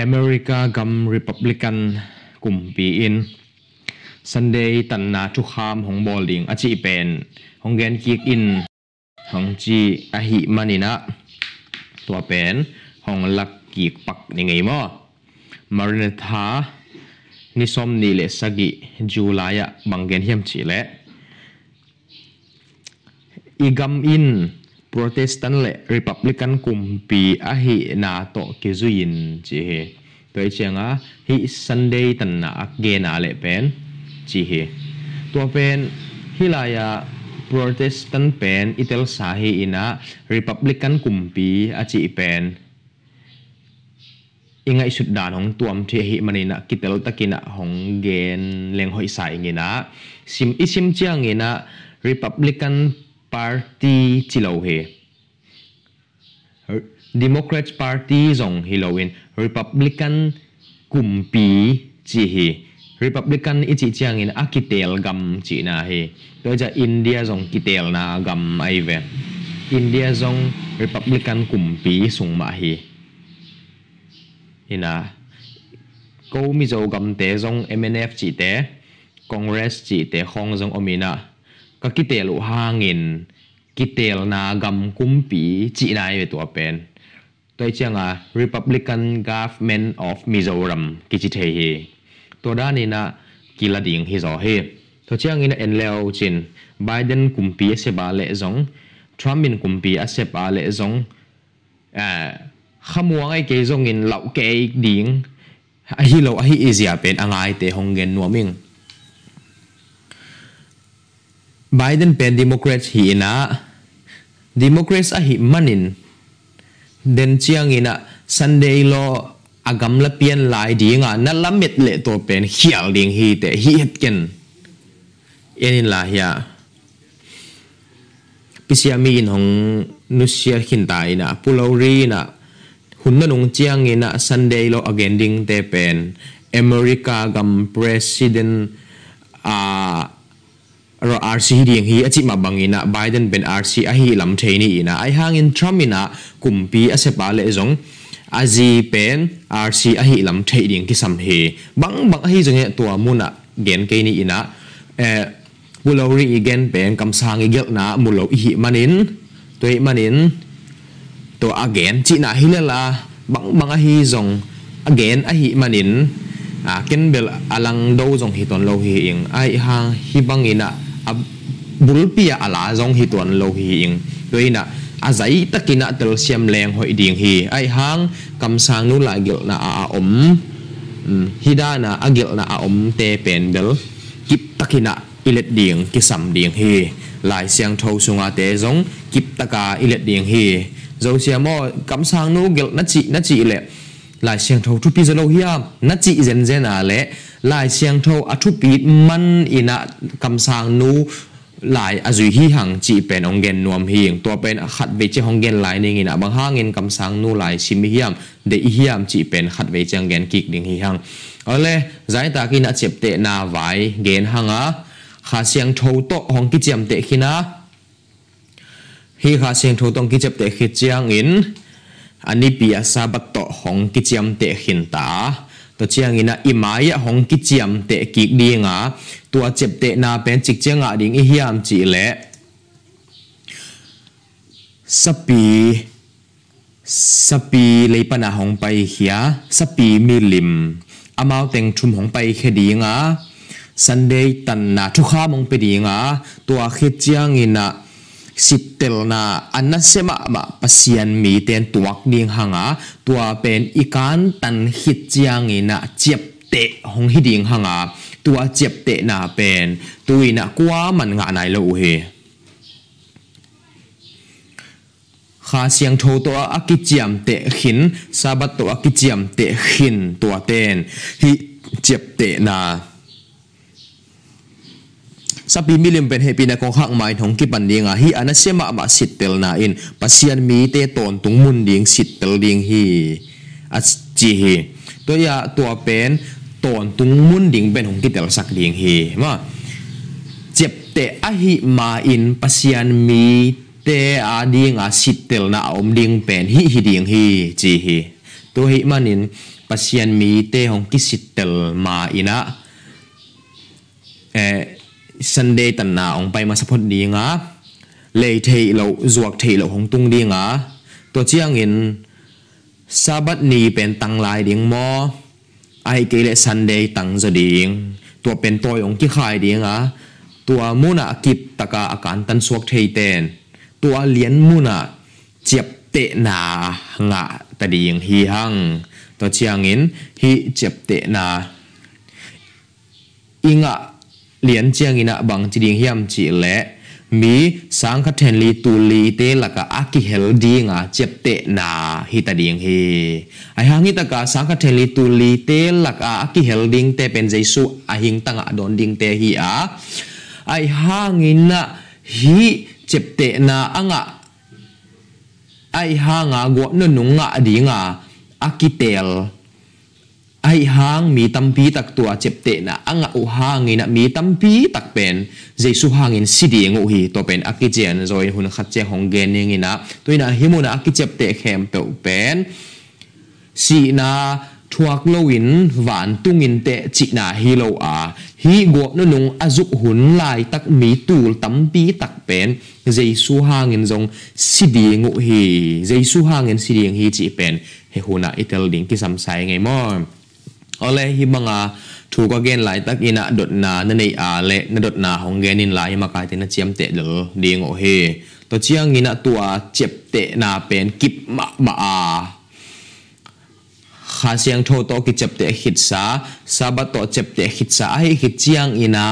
America gam Republican kumpi in Sunday tan na chu kham hong bowling achi pen hong gen kick in hong chi a hi manina tua pen hong lak kick pak ni ngai mo marinatha ni som ni le sagi julaya bangen hiam chi le igam in, protestant le republican kumpi ahi na to kizuin chi he toi chenga hi sunday tan na age na lệ pen chi he to pen ya protestant pen itel sahi ina republican kumpi a à, chi pen inga isut dan hong tuam the hi manina kitel takina hong gen leng hoi sai ngina sim isim chiang ina republican party chilo he ờ, Democrats party zong hilowin Republican kumpi chi hi. Republican ichi chiang in akitel gam chi na hi. To ja India zong kitel na gam ai ve India zong Republican kumpi sung ma hi. Ina ko mi zo gam te zong MNF chi te Congress chi te khong zong omina ka kitel u hangin kitel na gam kumpi chi nai ve to pen tôi chẳng à republican government of mizoram ki chi hệ hi đã nên ni kỳ là điện hi rõ hi tôi chẳng in en leo trên, biden cùng phía sẽ ba lệ giống trump in cùng phía sẽ ba lệ giống à khamuang ai cái giống in lau ke ding a hi lo a hi ai pen angai te nuo nuaming Biden pen Democrats hi na à. Democrats a hi manin den chiang ina, Sunday lo agam la pian lai di nga, na lamit le to pen, hial ding hi te, hi het ken. Enin la ya pisiami in hong nusia hinta ina pulori ina. Hunna nung chiang ina, Sunday lo again ding te pen. America gam president a uh, ro RC ding hi achi ma bangina Biden ben RC a hi lam theini ina. Ai hangin Trump ina kumpi a se pa le zong. Azi pen RC a hi lam thei ding ki sam he. Bang bang hi zong e to muna gen ke ni ina. Eh bulori igen pen kam sang igel na mulo hi manin. Toi manin. To again chi na hi la. Bang bang a hi zong again a hi manin. À ken bel alang do zong hi ton lo hi ing. Ai hang hi bang ina a bulpia ala zong hi tuan lo hi ing. Toina a zai takina tel siam leng hoi ding hi. Ai hang, kam sang nu la gil na a om. Mm, Hidana agil na a om te pendel kip takina ilet ding ki sam ding hi. Lai siang thâu sunga te zong, kip taka ilet ding hi. Zo siamo, kam sang nu gil na chi na chi le lai siang thâu tu pi zalo hiam na chi zen zen a le lai siang thâu a thu pi man ina kam sang nu lại a zui hi hang chi pen ong gen nuam hi to pen a khat ve che hong gen lai ning ina bang in kam sang nu, lai sim hiam de i hiam chi pen khat ve chang gen kik ding hi hang ole zai ta ki na chep te na vai gen hanga kha siang thâu to hong ki cham te khina hi kha siang thâu tong ki chep te khi chiang in. อันนี้ปีอาซาบักโตของกิจยมเตหินตาตัวเชียงอินะอิมายะของกิจยมเตกิดีงาตัวเจ็บเตะนาเป็นจิกเจงอาดิ่งอิฮิยามจีเละสปีสปีเลยปนาของไปเฮียสปีมีลิมอามาเต็งชุมของไปเคดีงาซันเดย์ตันนาทุกข้ามองไปดีงาตัวคิดเจียงอินะ sitel na anna ma pasian mi ten tuak ding hanga, tua pen ikan tan hit chiang ina chep te hong hiding hanga. Tua chep te na pen tuina kwa man nga nai lo he. Kha siang tho to a ki chiam te khin sabat to a ki chiam te khin tua ten, hi chep te na. Sapi milim pen hepi na kong hak mai thong ki pan ding a hi ana sema ma sitel na in. Pasian mi te ton tung mun ding sitel ding hi. A chi hi. To ya to pen ton tung mun ding ben hong tel sak ding hi. Ma chep te a hi ma in pasian mi te a ding a sitel na om ding pen hi hi ding hi chi hi. To hi manin pasian mi te hong kisitel ma ina eh sunday tan na ong pai ma support di nga lei thei lo zuak thei lo hong tung di nga to chiang in sabat ni pen tang lai ding mo ai ke le sunday tang zo ding to pen toy ong ki khai ding a ตัวมุนากิบตะกาอาการตันสวกเทเตนตัวเลี liền chiang ina bang chi ding hiam chi le mi sang kha tulite li tu li te laka aki hel dinga chep te na hi ta ding hi ai hang hi taka sang kha li tu li te laka aki hel ding te pen jaisu a hing tanga don ding te hi a ai hang ina hi chep te na anga ai hanga go no nunga dinga akitel ai hang mi tampi tak tua chepte na. Anga u hangin na mi tampi tak pen. Jesu hangin sidi ngu hi to pen. Akichen zoi hun khat che hong gen ning ina tuina himuna akichepte khem pe pen. Si na thuak loin van tungin te chi na hi lo a. Hi go no nung azuk hun lai tak mi tul tampi tak pen. Jesu hangin zong sidi ngu hi. Jesu hangin sidi hi chi pen. He huna itel ding ki sam sai ngai mo ole hi manga thu ko gen lai tak ina dot na na nei a le na dot na hong gen in lai ma kai te na chiam te lo ding o he to chiang ina tua chep te na pen kip ma ma a khá siang thô to ki chep te hit sa sabat to chep te hit sa ai hit chiang ina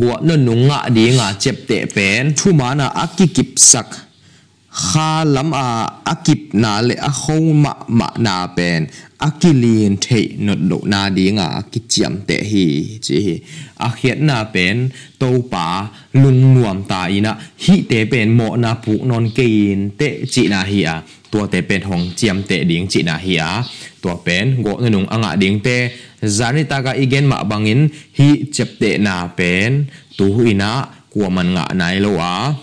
gwa no nunga di nga chep te pen thu mana akikip sak kha lam a à, akip na le a khong ma ma na pen akilin the not do na dinga kichiam te hi chi a hiat na bèn to pa à, lùng nuam ta ina hi te bèn mo na pu non kein te chi na hi à. a tua te pen hong chiam te ding chi na hi a tua pen go nung anga ding giá ni ta ga igen ma bangin hi chập te na bèn, tu hì ina kwa man nga nai lo a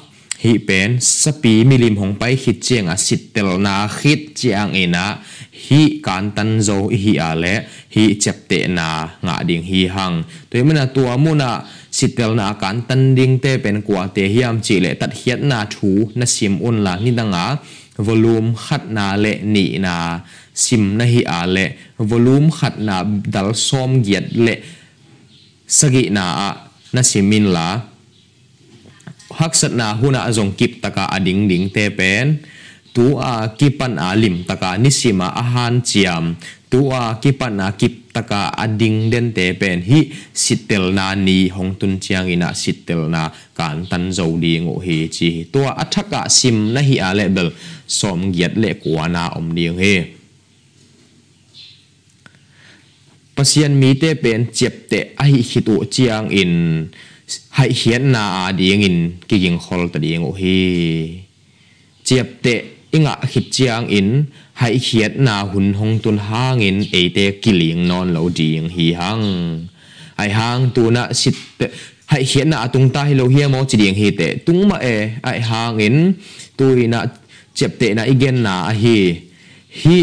ฮิเป็นสปีมิลิมหงไปคิดเจียงอสิตเตลนาคิดเจียงเอนะฮิการตันโจฮิอาเลฮิเจ็บเตนางะดิ่งฮิฮังตัวมันตัวมุนะสิตเตลนาการตันดิ่งเตเป็นกว่าเตฮิยมจีเลตัดเฮียดนาถูนสิมอุนละนิดังอาวอลูมขัดนาเลนีนาซิมนาฮิอาเลวอลูมขัดนาดัลซอมเกียดเลสกินาอะนสิมินลา na huna azong kip taka ading ding te pen. Tu a kipan a lim taka nisima ahan chiam. Tu a kipan a kip taka ading den te pen. Hi sitel na ni hong tun chiang ina sitel na kan tan zo di ngo hi chi. Tua athaka sim na hi a le bel. Som giat le kuana om ding he. Pasian mi te pen chep te a hi hitu chiang in hai hian na a ding in ki ging khol ta ding o hi. Chep te inga hit chiang in, hai hiat na hun hong tun hang in e te kiling non lo ding hi hang. Ai hang tu na sit hai hiat na tung ta hi lo hi mo chi ding hi te tung ma e ai hang in, tu na chep te na igen na a hi. Hi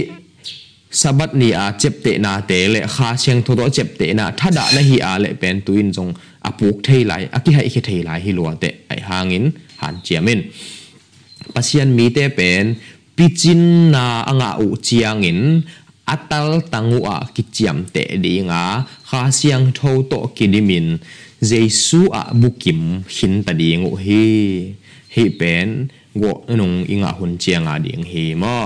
sabat ni a chep te na te le kha siang tho do chep te na thada na hi a le pen tu in jong apuk thei lai aki hai ki thei lai hi lo te ai hangin han chiamin pasian mi te pen, pichin na anga u chiangin atal tangu a ki chiam te dinga kha siang tho to kidimin jesu a bukim hin ta dingu hi hi pen go nung inga hun chianga ding hi mo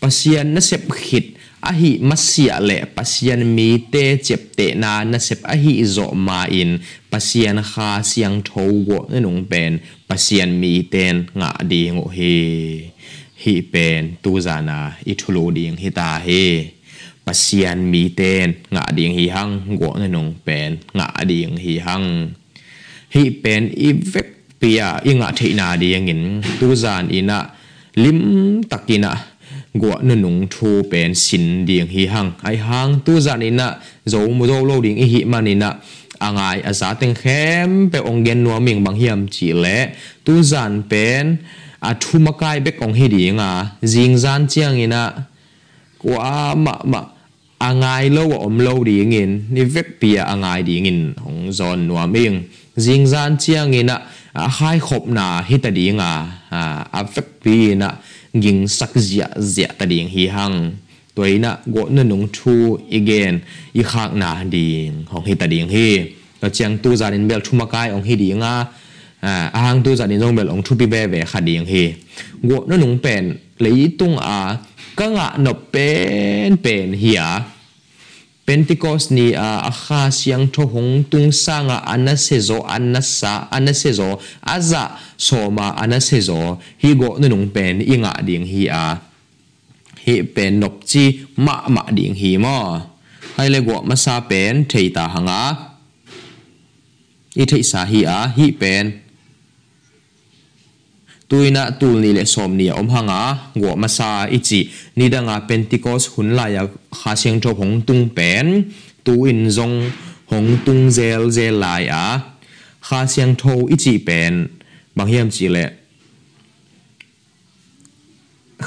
pasian na sep khit a hi masia le pasian mi te chep te na na sep a hi zo ma in pasian kha siang tho go nung pen pasian mi ten nga di ngo he hi pen tu zana i thulu ding hi ta he pasian mi ten nga ding hi hang go nung pen nga ding hi hang hi pen i vek pia i nga theina ding in tu zan ina lim takina gwa na nung thu pen sin ding hi hang ai hang tu zan ina zo mu zo lo ding hi man à. ina angai aza teng khem pe ong gen nuam ming bang hiam chi le tu zan pen a thuma kai bek ong hi ding a jing zan chiang ina kwa ma ma angai à lo om à lo ding in ni vek pia angai ding in hong zon nuam ing jing zan chiang ina à hai khop na hi ta ding a a vek pi na ging sak zia zia ta ding hi hang tuổi na gỗ nên nung thu again i khak na ding hong hi ta ding hi. Ở chiang tu za din bel thuma kai ong hi ding a à, à hang tu za din jong bel ong thu pi be ve kha ding hi. Gỗ nó nung pen lấy tung a ka nga nộp pen pen hi à. Pentecost ni, a akha siang tho hong tung sanga ana sezo ana sa aza soma, anasezo. Hi go no nung pen inga ding hi, a. Hi pen nop chi, ma ma ding hi mo. Hay le go ma sa pen, thei ta hanga i thei sa hi, a, hi pen tuina tul ni le som ni om hanga go ma sa i chi ni da nga pentecost hun la ya kha siang tho hong tung pen. Tu in zong hong tung zel zel lai a kha siang tho ichi chi pen. Bang hiam chi le.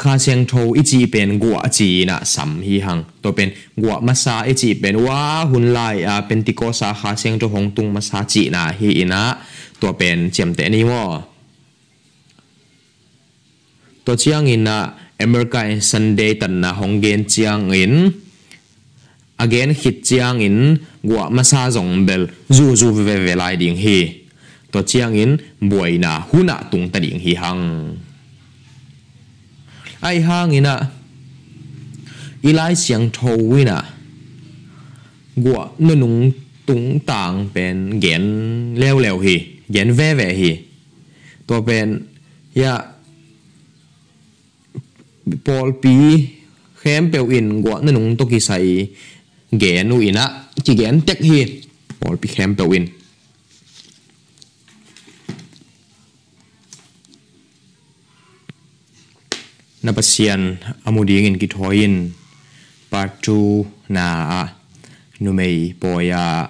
Kha siang tho ichi chi pen gwa chi na sam hi hang to pen. Gwa masa i chi pen. Wa hun lai a pentecost a kha siang tho hong tung masa chi na hi ina to pen chem te ni mo to chiang in na america sunday tan na Honggen chiang in again hit chiang in gua masa zong bel zu zu ve ve lai ding hi to chiang in buai na huna tung ta ding hi hang. Ai hang ina. Ilai siang thâu wina, gua nunung tung tang pen gen leo leo hi gen ve ve hi to pen ya Paul P. Khem bèo in gõ nên nung tôi kỳ sai luôn in á chỉ gen tek hi Paul P. Khem bèo in. Na pasian amuding in. Kithoin part 2 na numei poya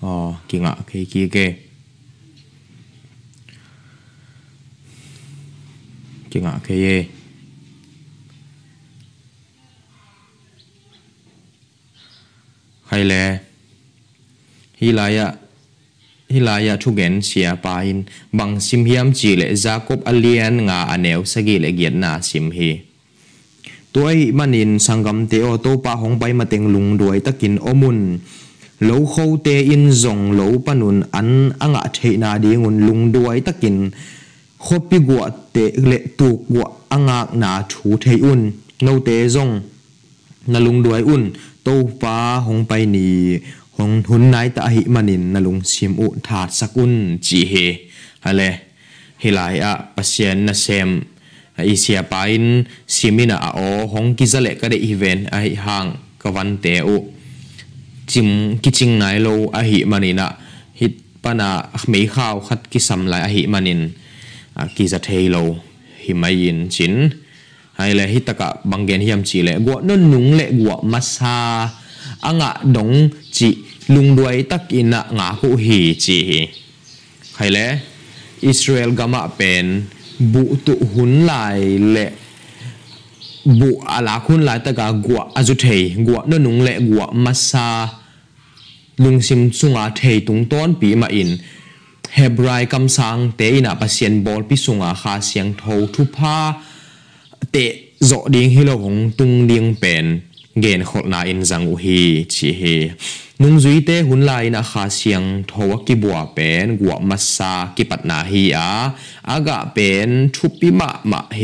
oh ờ, kinga ke ki ke kinga ke dê. Hay le hi lai ya hilaya thugen sia à pa in bang sim hiam chi le jacob alien nga aneu sagi le giat na sim hi. Tuai manin sangam te o to pa hong bai mateng lung duai takin omun lo khâu te in zong lo panun an anga the na dingun lung duai takin khopi gwa te le tu gwa anga na thu thei un no te zong na lung duai un to pa hong pai ni hong hun nai ta hi manin na lung sim u tha sakun chi he hale hilai a pasien na sem i sia pain simina a o hong ki zale ka de event a hi hang ka van te u chim ki ching nai lo a hi manina hit pana mei khaw khat ki sam lai a hi manin À, a lâu za thei lo hi mai in chin hai cả bằng ghen hiam chi lệ gua, nó nung le gwa masa à, ngạ dong chi lung đuôi tắc ina nga hu hi chi hay là Israel gama pen bu tụ hun lại lệ bu ala à khun lại ta cả gwa azu thầy gua, nó nung lệ gua masa lung sim sung à thầy tung ton bị mà in. เฮบรายกำสังเตอินะปเซียนบอลพิสุงอาคาเสียงโททุพาเตะจอดิงฮิโลของตุงดิงเป็นเกณฑ์ขดนาอินจังอุฮีชีเฮนุ่งจุยเตะหุนไลายนาคาเสียงโทวกิบัวเป็นกัวมัสซากิปัตนาฮีอาอากะเป็นชุปิมะมะเฮ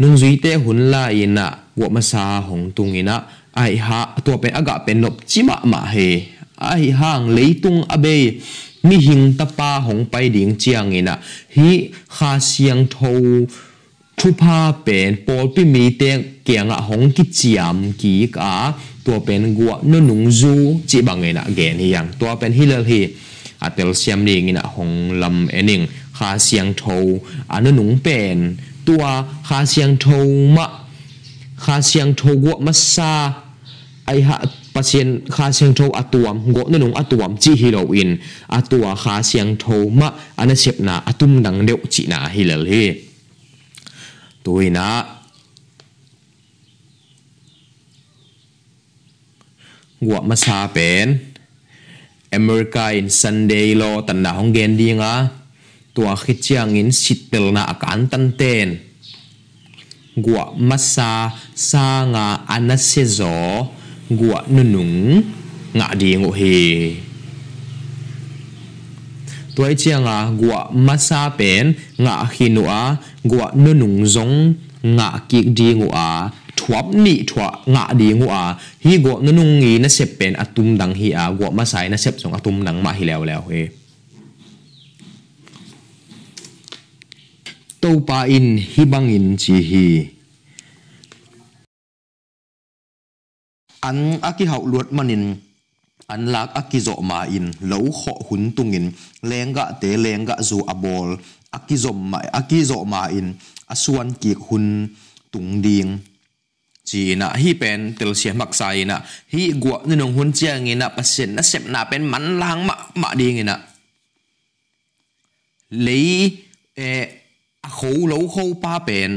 นุ่งจุยเตะหุนไลนะกัวมัสซาของตุงอินะไอฮะตัวเป็นอากะเป็นนบจิมะมะเฮ Hebrai kam sang te ina pasien bol pi sunga kha siang tho thu pha te zo ding hilo hong tung ding pen gen khol na in zang u hi chi hi nung zui te hun lai na kha siang thowa ki bua pen gwa masa ki pat na hi a aga pen thupi ma ma hi nung zui te hun lai na gwa masa hong tung ina ai ha to pe aga pen nop chi ma ma he ai hang leitung abe mi hing tapa hong pai ding chiang ina. Hi kha siang tho thu pa pen pol pi mi te kiang a hong ki chiam ki ka. To pen gua no nung zu chi bang ina gen hi yang. To pen hilal hi. Atel siam ni ngina hong lam ening. Kha siang tho anu nung pen. Tua kha siang tho ma. Kha siang tho gua ma sa. Ai ha pasien kha siang tho atuam go na nung atuam chi hi lo in. Atua kha siang tho ma, ana sep na atum dang deu chi na hilal hi. Tuina gwa masa pen. America in Sunday lo, tan na hong gen dinga tua khit chiang in sitel na akan tan ten. Gwa masa sa nga ana se zo. gua nunung nga di ngo he tuai chianga gua masa pen nga hinua gua nunung zong nga ki di ngo a thuap ni thua nga di ngo a hi gua nunung ngi na sep pen atum dang hi a gua masai na sep song atum dang ma hi lew lew he topa in hibangin chi hi an aki hậu luat manin an lak aki zo ma in lo kho hun tungin lenga te lenga zu abol à aki zo ma aki zo ma in. Asuan ki hun tung ding chỉ na hi pen tel sia mak sai na hi gua ni nong hun chiang na pasen na sep na pen man lang ma ma ding na lấy e a à khâu lâu khâu pa pen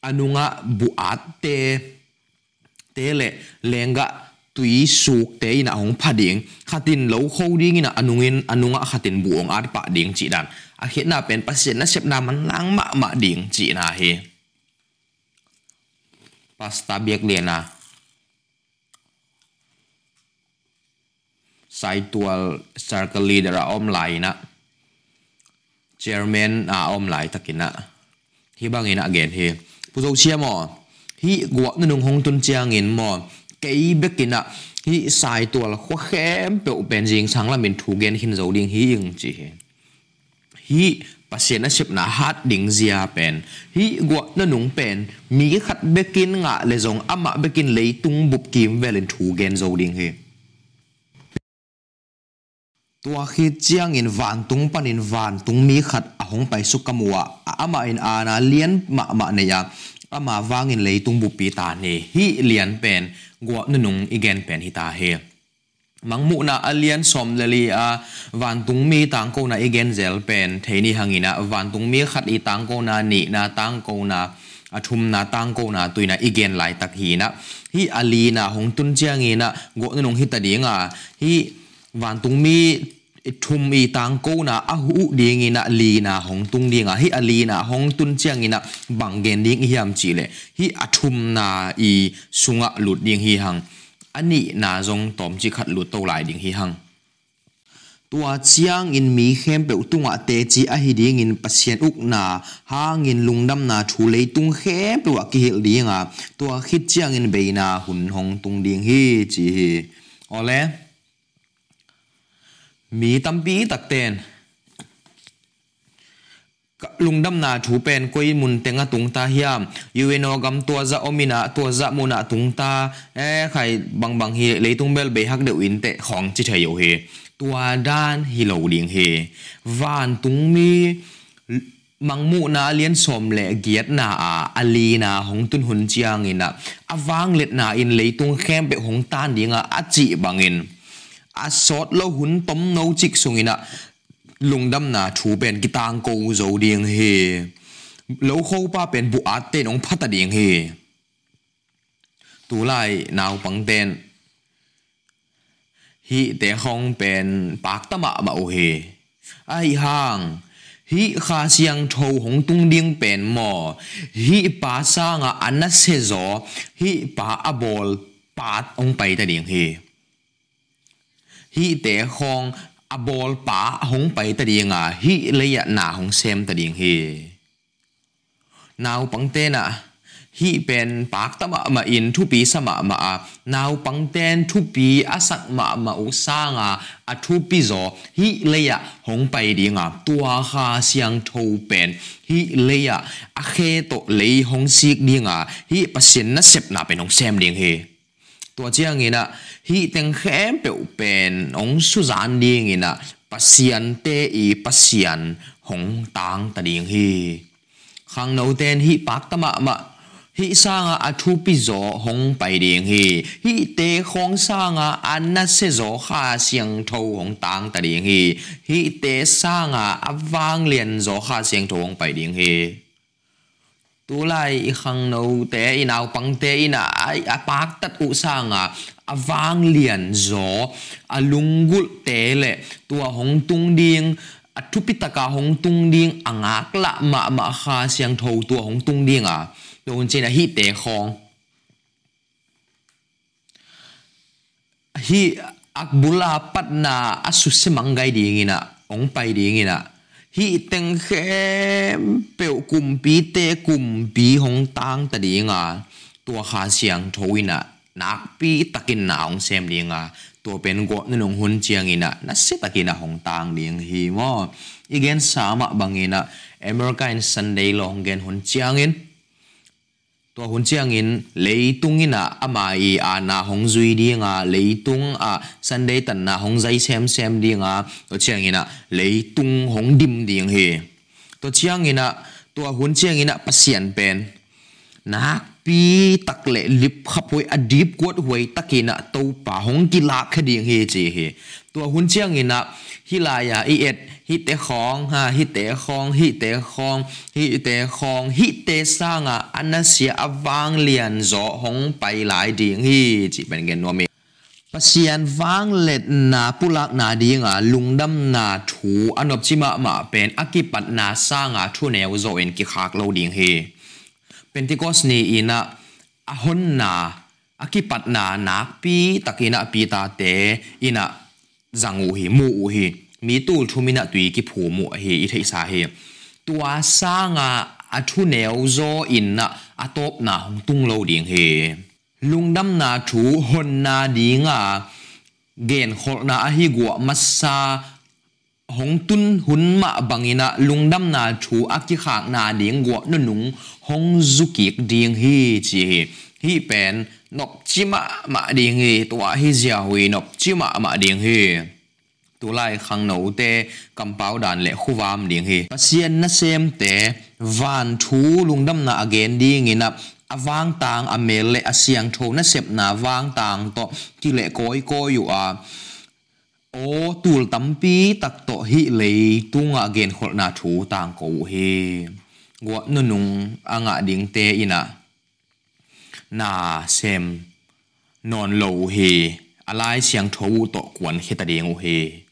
anunga buat te te le lenga tui suk te ina hong phading khatin lo kho ding ina anungin anunga khatin buong át pa điện chi đàn, a khet na pen pasien nó xếp nam man lang mạ mạ điện chị nà he pasta biếc liền à sai tual circle leader a om lai na chairman a om lai takina hi bangina again he puzo chiamo hi gwa na nung hong tun chiang in mo kei bekina hi sai tual kho khem pe pen jing sang la min thu gen hin zo ding hi ing chi hi pasien a sip na hat ding zia pen hi gwa na nung pen mi khat bekin nga le zong ama bekin le tung bup kim velen thu gen zo ding he tua khi chiang in van tung pan in van tung mi khat ahong pai su kamua ama in ana lien ma ma ne ya ama wangin leitung bu pi ta ne hi lian pen gwa nunung igen pen hi ta he. Mang mu na alian som lali a, van tung mi tang ko na igen zel pen. Theini hangina van tung mi khat i tang ko na, ni na tang ko na athum na tang ko na tuina igen lai tak hi na. Hi ali na, hong tun chiang ina go nung hi ta dinga hi, van tung mi thum i tang ko na a hu ding ina li na hong tung ding à. a hi a li na hong tun chiang ina bang gen ding hiam chi le hi a thum na i sunga lut ding hi hang ani na zong tom chi khat lut to lai ding hi hang tua chiang in mi khem pe tunga te chi a hi ding in pasien uk na hang in lungdam na thu le tung khe pe wa ki hil ding a à. tua khit chiang in be na hun hong tung ding hi chi hi. Ole mi tampi tak ten. Lungdam na thu pen koi mun tenga tung ta hiam. Uno e gam tua za omina tua za muna tung ta. E khai bang bang hi le tung bel be hak de win te khong chi thai yo he. Tua dan hi lo ding he. Van tung mi, mang mu na lian som le giat na a ali na hong tun hun chiang ina. Awang let na in le tung khem be hong tan dinga a chi bangin a sot lo hun tom no chik sungina lungdam na thu pen kitang ko zo ding he. Lo kho pa pen bu a te nong phata ding he. Tu lai nau pang ten. Hi te hong pen pak tama ma o he. Ai hang. Hi kha siang tho hong tung ding pen mo. Hi pa sa nga anna se zo. Hi pa abol pat ong pai ta ding he. ฮีเตหองอบอลป๋าหงไปตะเดียงอะฮีเลยะหนาหงเซมตะเดียงเฮนาวปังเตนะฮีเป็นปากตะมามาอินทุปีสมะมาอนาวปังเตนทุปีอาศักมามาอุสางอะอาทุปีโซฮีเลยะหงไปเดียงอะตัวคาเสียงทูเป็นฮีเลยะอาเคโตเลยหงซีกเดียงอะฮีปัสเซนนะเซบนาเป็นหงเซมเดียงเฮ ตังเข้มเปวเป็นองสุจานดีงินะปัสยันเตอีปัสยันหงตังตะดิงฮีขังโนเตนฮีปักตมะมะ hi sanga a thu pi zo hong pai ding hi hi te khong sanga an na se zo kha siang tho hong tang ta ding hi hi te sanga awang lian zo kha siang tho hong pai ding hi tu lai khang nấu té in nào bằng té in à à bác tắt u sanga, à à vang liền gió à lung gul té lệ tua hong tung điên à thu cả hong tung điên à ngạc lạ mà mà kha xiang thâu tua hong tung điên à đồ trên là hi té khong. Hi akbula patna asu semanggai dingina ong pai dingina ฮิอักบุลาปัตนาอสุสมังไกดีงินะองไปดีงินะฮิเต็งเข้มเปียวกุมปีเตกุมปีหงตัง ตะดีงาตัวขาเสียงทวินะนักปีตะกินหนาวเซมดีงาตัวเป็นกวนนงหุนเจียงอินะนัสตะกินะหงตังดีงฮีมออีเกนสามะบังอินะอเมริกันซันเดย์ลองเกนหุนเจียงอิน to hun chiang in leitung ina ama i a na hong zui di nga leitung a sunday tan na hong zai sem sem di nga to chiang ina leitung hong dim ding ตัวหุ้นเชียงอินะฮิลายาอีเอ็ดฮิเตของฮะฮิเตของฮิเตของฮิเตของฮิเตสร้างอะอันนั้นเสียอวางเลียนจอหงไปหลายดิ่งฮีจีเป็นเงินว่ามีปัสยันวางเล็ดนาปุลักนาดีงอะลุงดำนาถูอันอบชิมะมาเป็นอากิปัตนาสร้างอาทุแนวโซเอ็นกิคากเลาดิ่งเฮเป็นที่ก็สนีอินะอหนนาอากิปัตนานาปีตะกอินะปีตาเตอินะ rằng u hi mu u hi mi tu thumina tui ki phu mu hi i thei sa hi tua sa nga, a thu neo zo in na, a top na hung tung lo ding hi lung dam na thu hon na ding a gen khol na a hi gua massa hong tun hun ma bangina lungdam na chu aki khak na ding gua no nung hong zu kik ding hi chi hi hi pen nộp chi mạ mạ đi nghề tòa hi dìa hủy, nộp chi mạ mạ đi nghề. Tu lai khang nấu tê, cầm báo đàn lệ khu vam đi nghề. Bác xiên nó xem tê van thú lùng đâm na again đi nghề nạp. A vang tang a mel le a siang tho na xếp na vang tàng to ki lệ coi coi yu a o tul tampi tak to hi le tunga again khol na thu tang ko he gwa nunung anga ding te ina na sem. Non lo he. Alai siang tho to kwan khita ding he.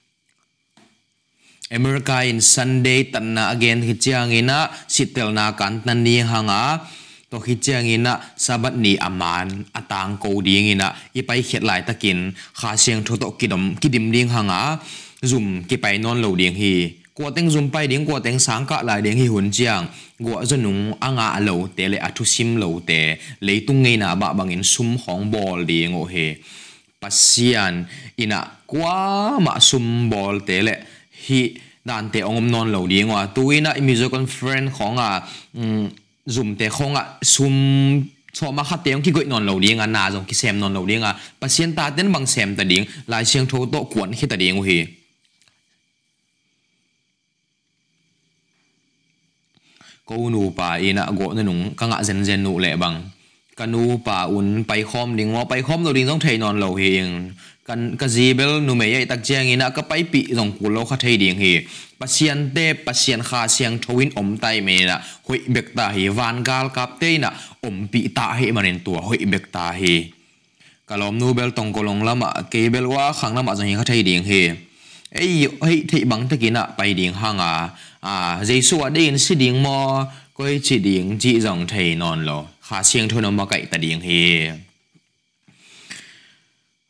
America in Sunday tan na again hi chiang ina. Sitel na kan tan ni hanga. To hi chiang ina, sabat ni aman. Atang ko ding ina. Ipai khet lai takin. Kha siang tho to kidom kidim ding hanga. Zoom ki pai non lo ding hi ko tiếng zoom bay đến ko tiếng sáng cả lại đến hi hun chiang go zanung anga lo te le atu à sim lo te leitung ngay na ba bangin sum hong ball đi o he pasian ina quá ma sum ball te le hi dan te ongom non lo ding wa tuina music conference khong a zoom te khong a sum cho mà khát tiếng khi gọi non lâu ding à, na giống khi xem non lâu ding à, pasian ta đến bằng xem ta điên lại xem thấu tổ cuốn khi ta ding hi ko nu pa ina go na nung ka nga zen zen nu le bang kanu pa un pai khom ding wa pai khom lo ding jong thei non lo hi kan ka zibel nu me ye tak chiang ina ka pai pi rong ku lo kha thei ding hi pasian te pasian kha siang thowin om tai me na hoi bek ta hi van gal kap te na om pi ta hi manin tua hoi bek ta hi kalom nu bel tong kolong lama ke bel wa khang lama jang hi kha thei ding hi ei hei thei bang ta kina pai ding hanga à dây xua din xí điện mò coi chỉ điện chỉ dòng thầy non lo kha thôi nó mà cậy ta điện hì.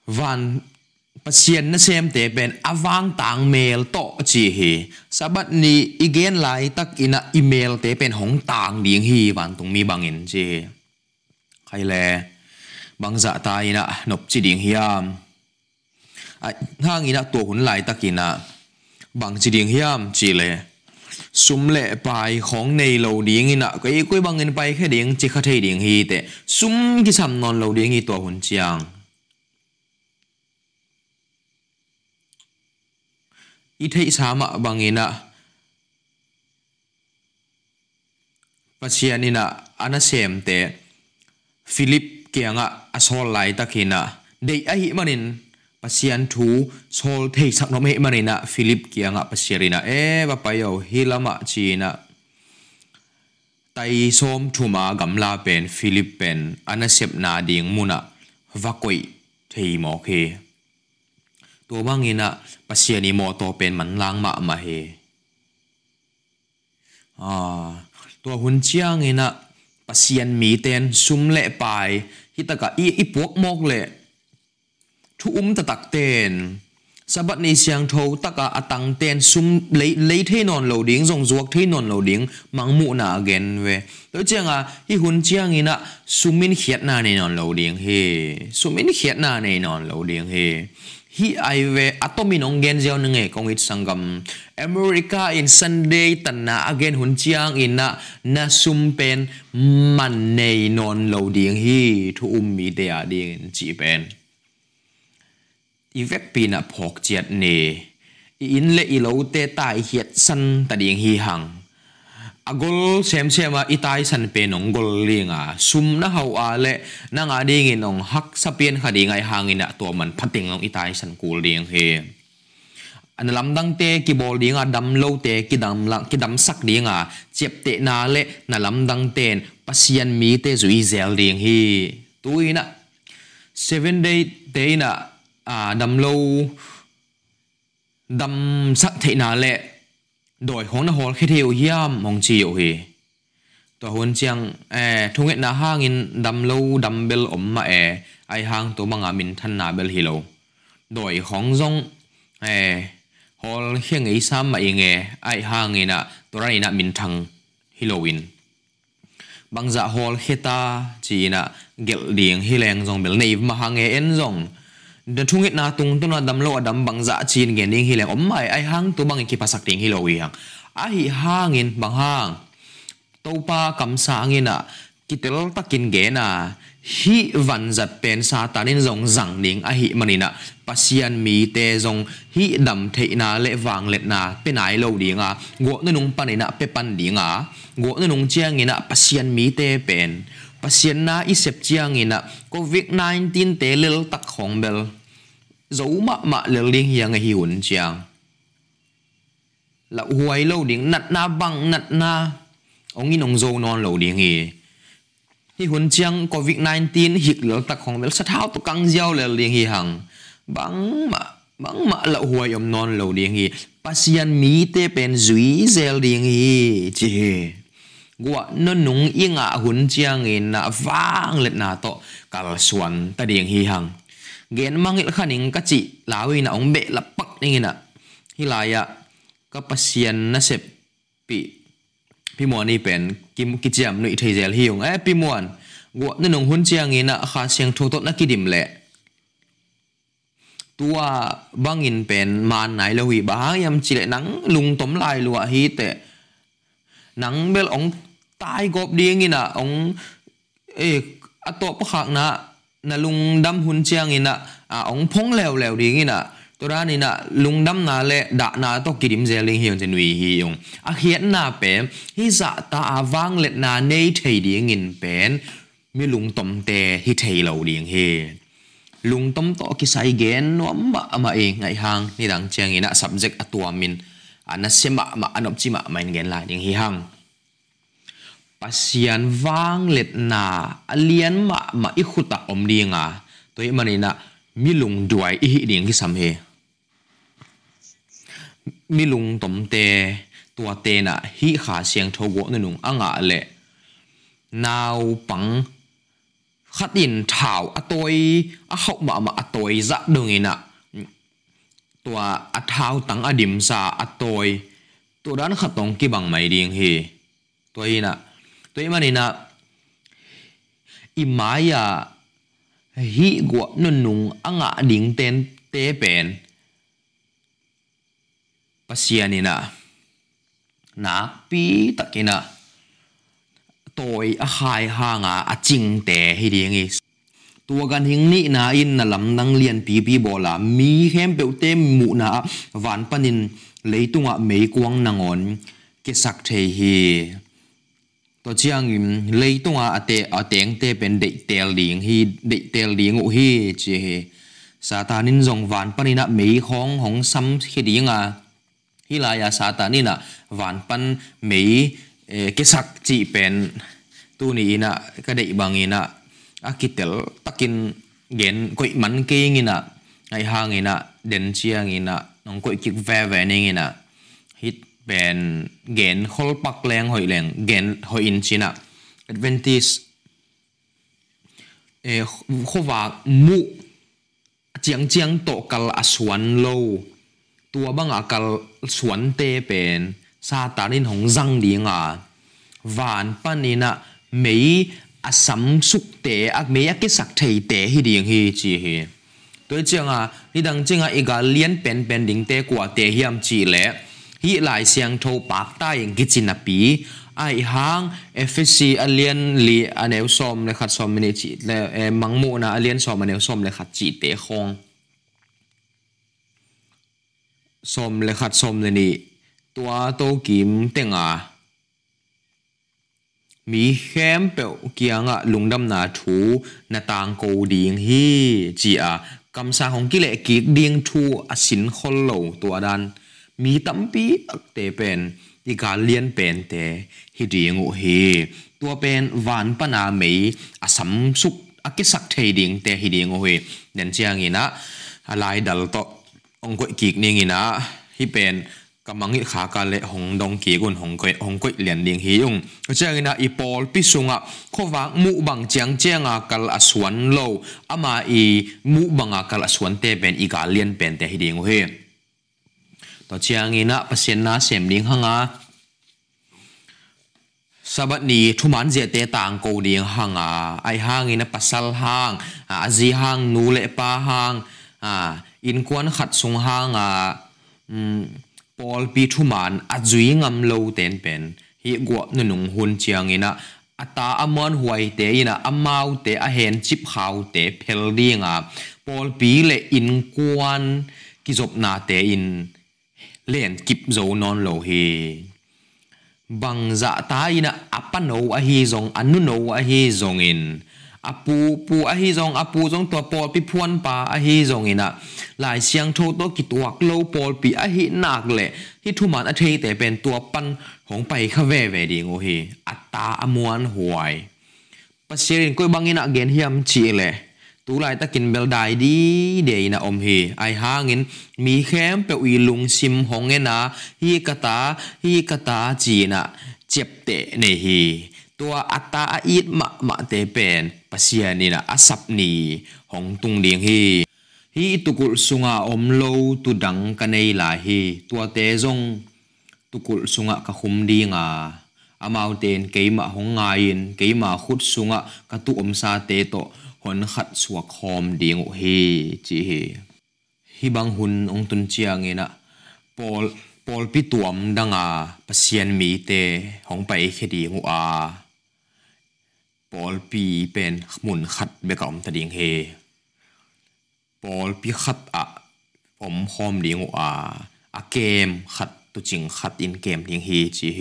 Van pasien nó xem thế bên avang tang mail to chi hi sabat ni igen lại tắc ina email thế bên hong tang điện hì van tung mi bangin chỉ khai là bang dạ ta ina nộp chỉ điện hì am à, à hang ina tổ hun lại tắc ina bang sum le pai khong nei lo ding ina cái koi bangin pai khe ding chi kha thei ding hi te sum ki sam non lo ding hi to hun chiang i thei sama bangina pasianina ana sem te philip kianga asol lai takina dei a hi manin pasian thu sol thei sak no me manina philip kianga pasirina e ba payo hilama china tay som thuma gamla pen philip pen anasep na ding muna vakoi thei mo khe to mangina pasiani mo to pen man lang ma ma he à to hun chiang ina pasian mi ten sum le pai hitaka i i puak mok le thu um ta tak ten. Sabat ni siang tho taka atang ten. Sum lấy lấy thế non lo ding zong zuak thế non lo ding mang mu na again về, to chang a hi hun chiang ina sumin khiat na ne non lo ding he. Sumin khiat na ne non lo ding he. Hi ai ve atomi nong gen zeo nge kong it sangam. America in sunday tanna again hun chiang ina na sum pen man nei non lo ding hi thu um mi de a ding chi pen. i vek pina phok chiat ne in le i lo te tai hiat san ta ding hi hang agol sem sem a itai san pe nong gol linga sum na hau a le na nga ding in ong hak sa pian kha ding ai hangina to man phating long itai san kul ding he an lam dang te ki bol ding a dam lo te ki dam lang ki dam sak ding a chep te na le na lam dang ten pasian mi te zui zel ding hi tuina seven day te na a dam lo dam sak te na le โดยของนหอคิดเที่ยวย่ำมองจีอยู่ฮีตัวหุ่นเจียงเอ่อทุ่งเอ็ดนาห้างินดำลูดำเบลอมมาเอไอห้างตัวมังอามินทันนาเบลฮิโลโดยของซ à đầm lâu đầm sắc thị nà lệ. Đổi hóng nó hồn khi thiệu hiam mong chịu hì tòa hôn chiang e thu nghệ nà hang in đầm lâu đầm bel ổm mà e ai hang tổ bằng à mình thân nà bel hì lâu. Đổi hóng rong e à, hồn khi nghĩ sao mà ý nghe, ai hang in nà tổ ra nà mình thằng hì lâu in. Bằng dạ hồn khi ta chỉ nà gẹt điện hì lèng rong bel nè mà hang nghe en rong ง chung thungit na tung tu na dam lo adam bang za dạ chin gen ding hileng om mai ai hang tu bang ki pasak ding hi wi hang a hi hangin bang hang to pa kam sa ngina ta takin ge na hi van zat pen sa tanin zong zang ding a hi manina pasian mi te zong hi dam the na le wang let na pe nai lo dinga go na nung panina pe pan dinga go na nung chiang ina pasian mi te pen pasian na isep chiang ina covid 19 te lel tak khong bel dấu mạ mạ lực liên hiang ngày hun chàng là huay lâu ding nặt na bằng nặt na. Ông in ông dâu non lo ding hi hi hun chiang covid 19 hik lel tak hoàng đất sát hao tụ căng giao là liên hi hằng. Bang mạ bang mạ là huay ông non lâu ding hi pasian mi tê pen duy zel ding hi chi gua nó nung yên inga huấn chàng in nạ vang let na to kal suan ta เกนมังอิลขันิงกัจิลาวินะองเบะละปักนี่ไงนะฮิลายะก็ปัสยันนะเสพปีพี่มวนี่เป็นกิมกิจามนุยเทเจลฮิยงเอ้พี่มวนกวดนนงหุ่นเจียงอินะขาเสียงทุกตดนักกิดิมแหละตัวบังอินเป็นมานไหนละวีบางยำจิเลนังลุงต้มลายลัวฮีเตะนังเบลองตายกบดีงินะองเอออตโตปะขักนะ na lung dam hun chiang ina, a ong phong leo leo ding ina. Tora ni na lung dam na le, da na to kirim zeling hiong chen wi hi yong. A hian na pe, hi za ta awang let na nei thei ding in pen. Mi lung tom te hi thei lo ding he lung tom to ki sai gen no ma ama e ngai hang, ni dang chiang ina subject atua min. Ana sema ma anop chi ma main gen la ding hi hang pasian vang let na alian à ma ma i khuta om dinga à. toi manina milung duai i hi ding ki sam he milung tom te tua te na hi kha siang tho go na nung anga le nau pang khát in thảo a tôi a hậu mà mà a tôi dạ đường ina tua a thảo tăng a dim sa a tôi. Tua đan khát tông ki bằng mày điên hi tôi ina tôi mà nina imaya hi gua nun nung anga ding ten te pen pasianina na na pi takina toy a hai hanga a ching te hi ding i tua gan hing ni na in na lam nang lian pi pi bola mi hem pe te mu na van panin leitunga mei kuang nangon ke sak the hi to chiang im leitunga ate à, à ateng à te pen de tel ding hi de tel ding u hi chi hi. Satanin zong van panina mei khong hong sam khi dinga hi la ya satanina van pan mei ke sak chi pen tu ni ina ka dei bangina akitel takin gen koi man ke ngina ai hangina den chiang ina nong koi kik ve ve ningina hit ben gen khol pak leng hoi leng, gen hoi in china advantage e eh, khowa mu chiang chiang to kal aswan lo. Tua bang akal suan te pen sa tanin hong zang dinga van panina mei asam suk te ak mei ak sak thei te hi ding hi chi hi. Tôi chăng à đi đằng chăng à iga liên pen pen ding te kwa te hiam chi le. Hi lai siang tho pak ta ing ki chin api ai hang fsc alien li aneu som le khat som ni chi le mangmu na alien som aneu som le khat chi te khong som le khat som le ni tua to kim tenga mi khem pe kianga lungdam na thu na tang ko ding hi chi a kam sa hong ki le ki ding thu asin khol lo tua dan มีตั้มปีตักเตเป็นที่การเลียนเป็นเตฮิดีงูฮีตัวเป็นวันปนามีอาสัมสุขอากิสักเทดิงเตฮิดีงูฮีเดนเชียงินะอะไรดัลโตองค์กิกนี่งินะฮิเป็นกำมังิขากาเลหงดงกีกุนหงกุยหงกุยเลียญดิงฮิยงก็เจ้างินะอีปอลพิสุงะขวังมุบังเจียงเจียงอากาลอสวนโลอามาอีมุบังอากาลอสวนเตเป็นอีกาเลียนเป็นเตฮิดีงูฮี to chiang ina pasien na, sem ding hanga sabat ni, thuman je te tang ko ding hanga ai hang ina pasal hang, a zi hang, nu le pa hang, a in kwan khat sung hang a. Hmm, Paul pi thuman, a zui ngam lo ten pen. Hi gwa nu nung hun chiang ina. Ata amon huai te ina amau te, a hen chip khau te phel dinga Paul pi le in kwan ki zop na te in liền kịp dấu non lâu hi bằng dạ ta ina apa no a hi zong anu no a hi zong in. Apu pu a hi zong apu zong to pol pi phuan pa a hi zong ina lai siang tho to ki tuak lo pol pi a hi nak le hi thu man a thei te pen tua pan hong pai kha ve ve ding o hi atta amuan huai pasirin koi bangina gen hiam chi le tu lai ta kin bel dai di de na om hi ai hangin mi khem pe ui lung sim hong na hi kata hi kata chi na chep te ne hi tua ata a it ma ma te pen pasian ni na asap ni hong tung ding hi hi tukul sunga om lo tu dang kanei la hi tua te zong tukul sunga ka khum dinga amau ten keima hong ngain keima khut sunga ka tu om sa te to อนขัดสวกคอมดีงเฮจีเฮฮิบังหุนองตุนเจียงเงนะปอลปอลพิตัวมดังอาปเซียนมีเตหองไปเคดีงูอาปอลปีเป็นหมุนขัดเบกอมตะดีงเฮปอลพิขัดอะผมคอมดีงูอาอะเกมขัดตัวจริงขัดอินเกมดีงเฮจีเฮ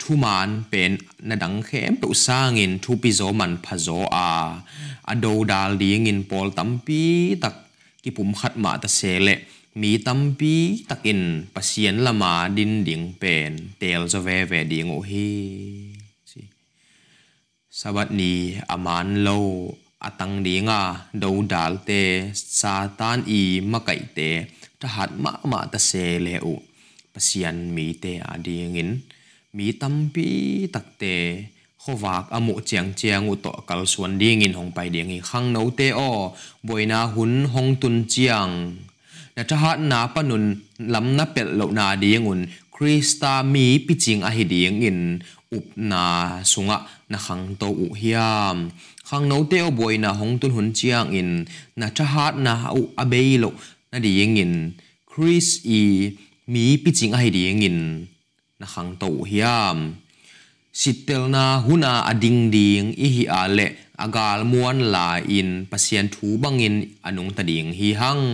thu man pen na dang khem pe sang in thu pi zo man pha zo a. A do dal ding in pol tampi tak ki pum khat ma ta se le. Mi tampi takin pasien lama din ding pen. Tel zo ve ve ding o hi. Sabat ni aman lo atang dinga do dal te satan i makai te. Ta hat ma ma ta se le u. Pasian mi te ading in mi tampi takte khowak amu chiang chiang u to kal suan ding in hong pai ding hi khang no te o. Boina hun hong tun chiang. Na cha hat na panun lam na pel lo na ding un. Krista mi piching a hi ding in. Up na sunga, na khang to u hiam. Khang no te o boina hong tun hun chiang in. Na cha hat na u abei lo na ding in. Chris e mi piching a hi ding in. Na khang to hiam sitel na huna ading ding i hi ale agal muan la in pasien thu bangin anung ta ding hi hang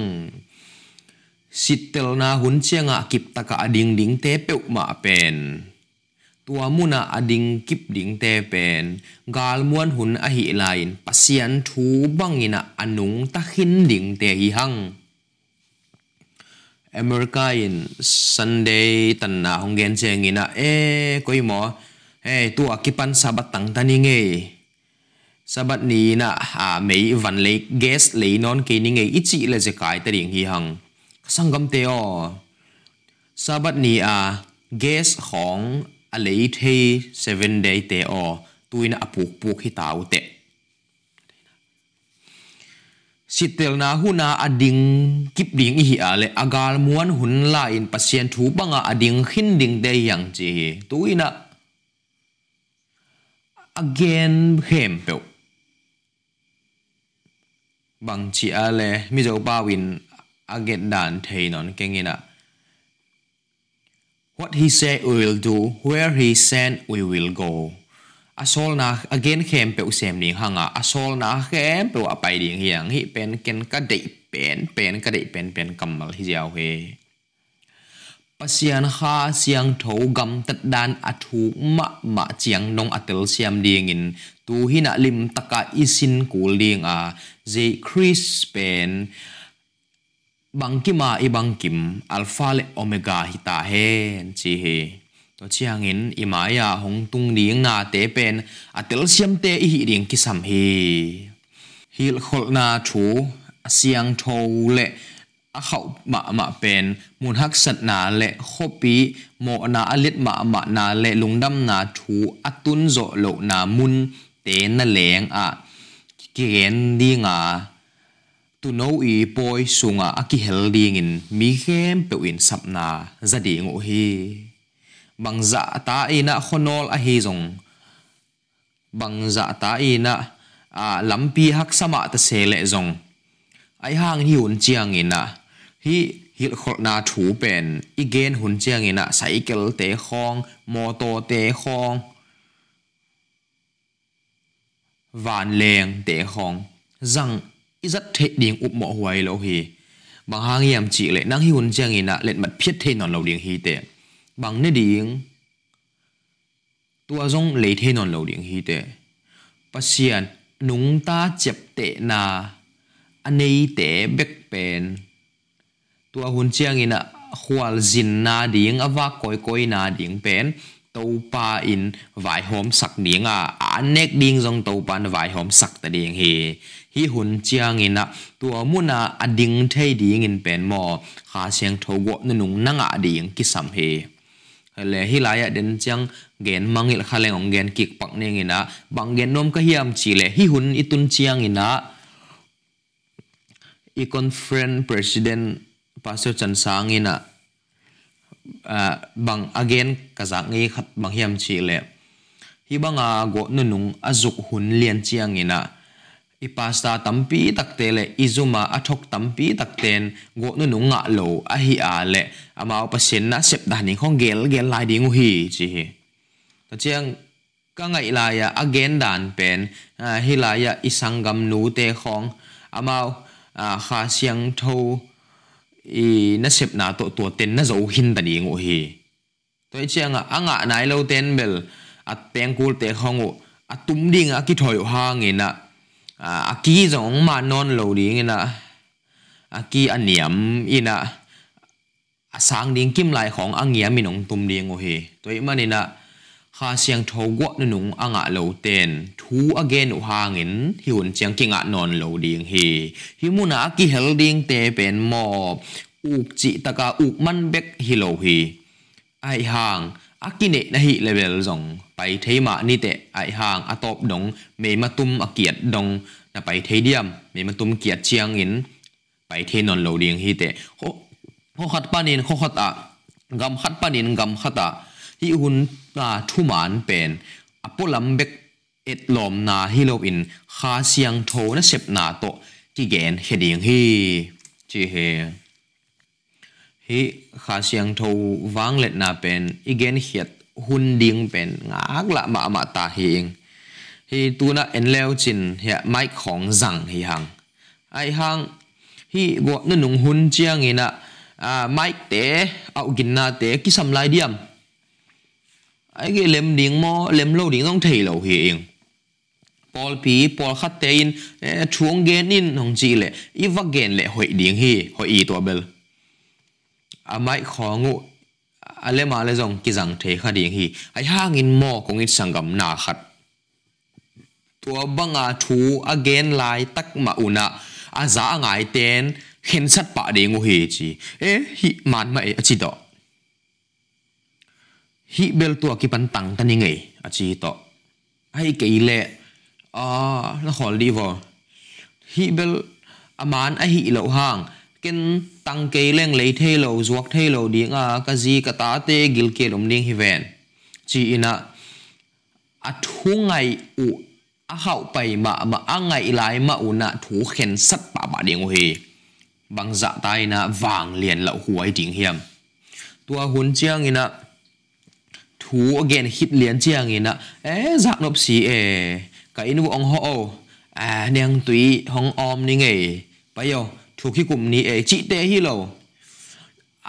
sitel na hun chianga kip taka ading ding te pe ma pen tua muna ading kip ding te pen gal muan hun a hi lain pasian thu bangina anung ta hin ding te hi hang America in Sunday tan na hong gen che ngina e koi mo e tu akipan sabat tang tani nge sabat ni na a mei van le gas le non ke ni nge ichi le je kai ta ring hi hang sangam te o. Sabat ni a gas hong a à, le the 7 day te o. Tuina apuk à, puk hi tau te sitel na huna ading kip ding hi ale agal muan hun la in pasien thu banga ading hin ding de yang chi hi. Tu ina again, hem pe bang chi ale mi zo ba win again dan thei non kengina what he say we will do, where he send we will go asol na again khem pe usem ni hanga. Asol na khem pe wa pai ding hiang. Hi pen ken ka dei pen. Pen ka dei pen pen kamal hi jaw he pasian kha siang tho gam tat dan athu ma ma chiang nong atel siam ding in. Tu hina lim taka isin kul ding a. Je chris pen. Bangkima ibangkim alpha le omega hita hen chi he. อนเก่งนะ What he said we will do, where he sent we will go. Asol na again khem pe usem ning hanga asol na khem pe wa pai ding hiang hi pen ken ka dei pen pen ka dei pen pen kamal hi jiao he. Pasian kha siang tho gam tat dan athu ma ma chiang nong atel siam ding in tu hi na lim taka isin kul ding a je Chris pen bang ki ma i bang kim alpha le omega hi ta hen chi he to chiang in i ma ya hong tung ding na te pen atel siam te i hi ding ki sam hi hil khol na thu siang tho le a khau ma ma pen mun hak sat na le khopi mo na alit ma ma na le lungdam na thu atun zo lo na mun te na leng a ki gen di nga tu no i poi sunga aki hel ding in mi khem pe in sapna za ding bằng dạ bang za ta ina khonol a hi zong. Bang za ta ina a lampi hắc sama ta se lệ zong. Ai hang hi un chiang ina hi hil khol na thu pen. Igen hun chiang ina cycle te khong, moto te khong. Van leng te khong. Zang rất the điên ụp mọ hoài lâu hi. Bằng hang yam chi lệ năng hi hun chang ina lệ mặt phiết the non lâu điên hi tệ bằng nè điện. Tua zong lấy thế non lo điện hi tệ. Pasian nung ta chập tệ na ấy thế bek pen tua hun chiang ina khwal zin na ding awa koi koi na ding pen tàu pa in vài hôm sắc điện à anh nét điên dòng tàu pa vài hôm sắc ta điện hi hi hun chiang ina tua anh à ading thay điện in pen mo kha thâu thogo nung à ding kí sam he le hi laya den chang gen mangil khaleng gen kik pak ning ina. Bang gen nom ka hiam chi le. Hi hun itun chiang ina. I conference president pastor chan sang ina. Uh, bang again kazak ngi khat bang hiam chi le. Hi banga go nunung azuk hun lian chiang ina ipasta tampi takte le izuma athok tampi takten go nu nu nga lo a hi a le ama pasin na sep da ni khong gel gel lai ding hi chi hi ta chiang ka ngai la ya again dan pen hi la ya isangam nu te khong ama kha siang tho i na sep na to to ten na zo hin da ngo hi to chiang anga nai lo ten bel at peng kul te khong atum ding a ki thoi อากีสองมานอนหลาดีเงี้นะอากีอันเหนียมอินะสางดิ้งกิมไหลของอังเหนียมมีหนงตุมเดียงโอเฮตัวอีมันนี่นะข้าเสียงทกวะนุงอ่างหลาเตนทูอเกนอุหางินหิวนเสียงกิงอะนอนหลาดีงเฮหิมุนากีเฮลดิงเตเป็นหมอบอุกจิตะกาอุกมันเบกฮิโลฮีไอห่างอากิเนะนะฮิเลเวลสอง hangina a ki zong ma non lo ding ina a ki aniam ina a sang ding kim lai khong angia mi nong tum ding o hi toi manina kha siang tho gwa nu nung anga lo ten thu again u hangin hi un chiang kinga non lo ding hi hi muna ki hel ding te pen mo uk chi taka uk man bek hi lo hi ai hang akine na hi level zong pai thei ma ni te ai hang atop dong me ma tum akiat dong na pai thei diam me ma tum kiat chiang in pai thei non lo ding hi te ho ho khat panin ho khat a gam khat panin gam khata hi hun na thu man pen apolam bek et lom na hi lo in kha siang tho na sep na to ki gen heding hi chi he hi kha siang tho wang let na pen igen hiat hun ding pen, ngak la ma ma ta hing. Hi tu na en leo chin ya mai khong zang hi hang. Ai hang, hi go na nung hun chiang ina, a mai te, au gin na te, ki sam lai diam. Ai cái lem ding mo, lem lo ding dong thei lo hi ing. Paul pi, Paul khat te in e, chuang gen in hong chi le, i va gen le hoi ding hi, hoi i to bel. A mai khó ngu À, a le ma le zong ki zang the kha ding hi ai hang in mo kong in sangam na khat tua banga à thu again à lai tak ma una a za ngai ten khen sat pa de ngu hi chi e hi man ma e chi do hi bel tua ki pan tang tani ngai a chi to ai ke le à nó khó đi vào hi bel aman a hi lo hang ken tang ke leng lấy the lo zuak the lo ding a ka ji ka ta te gil ke lom ning hi ven chi ina à a thu ngai u a hau pai ma ma a ngai lai ma u na thu khen sat pa ba ding hi bang dạ tai na vàng liền lậu huai ding hiam tua hun chiang ina thu again hit liền chiang ina e zak nop si e ka in wo ong ho o à nang tùy hong om ni ถูกที่กลุ่มนี้เอจิเตฮิโล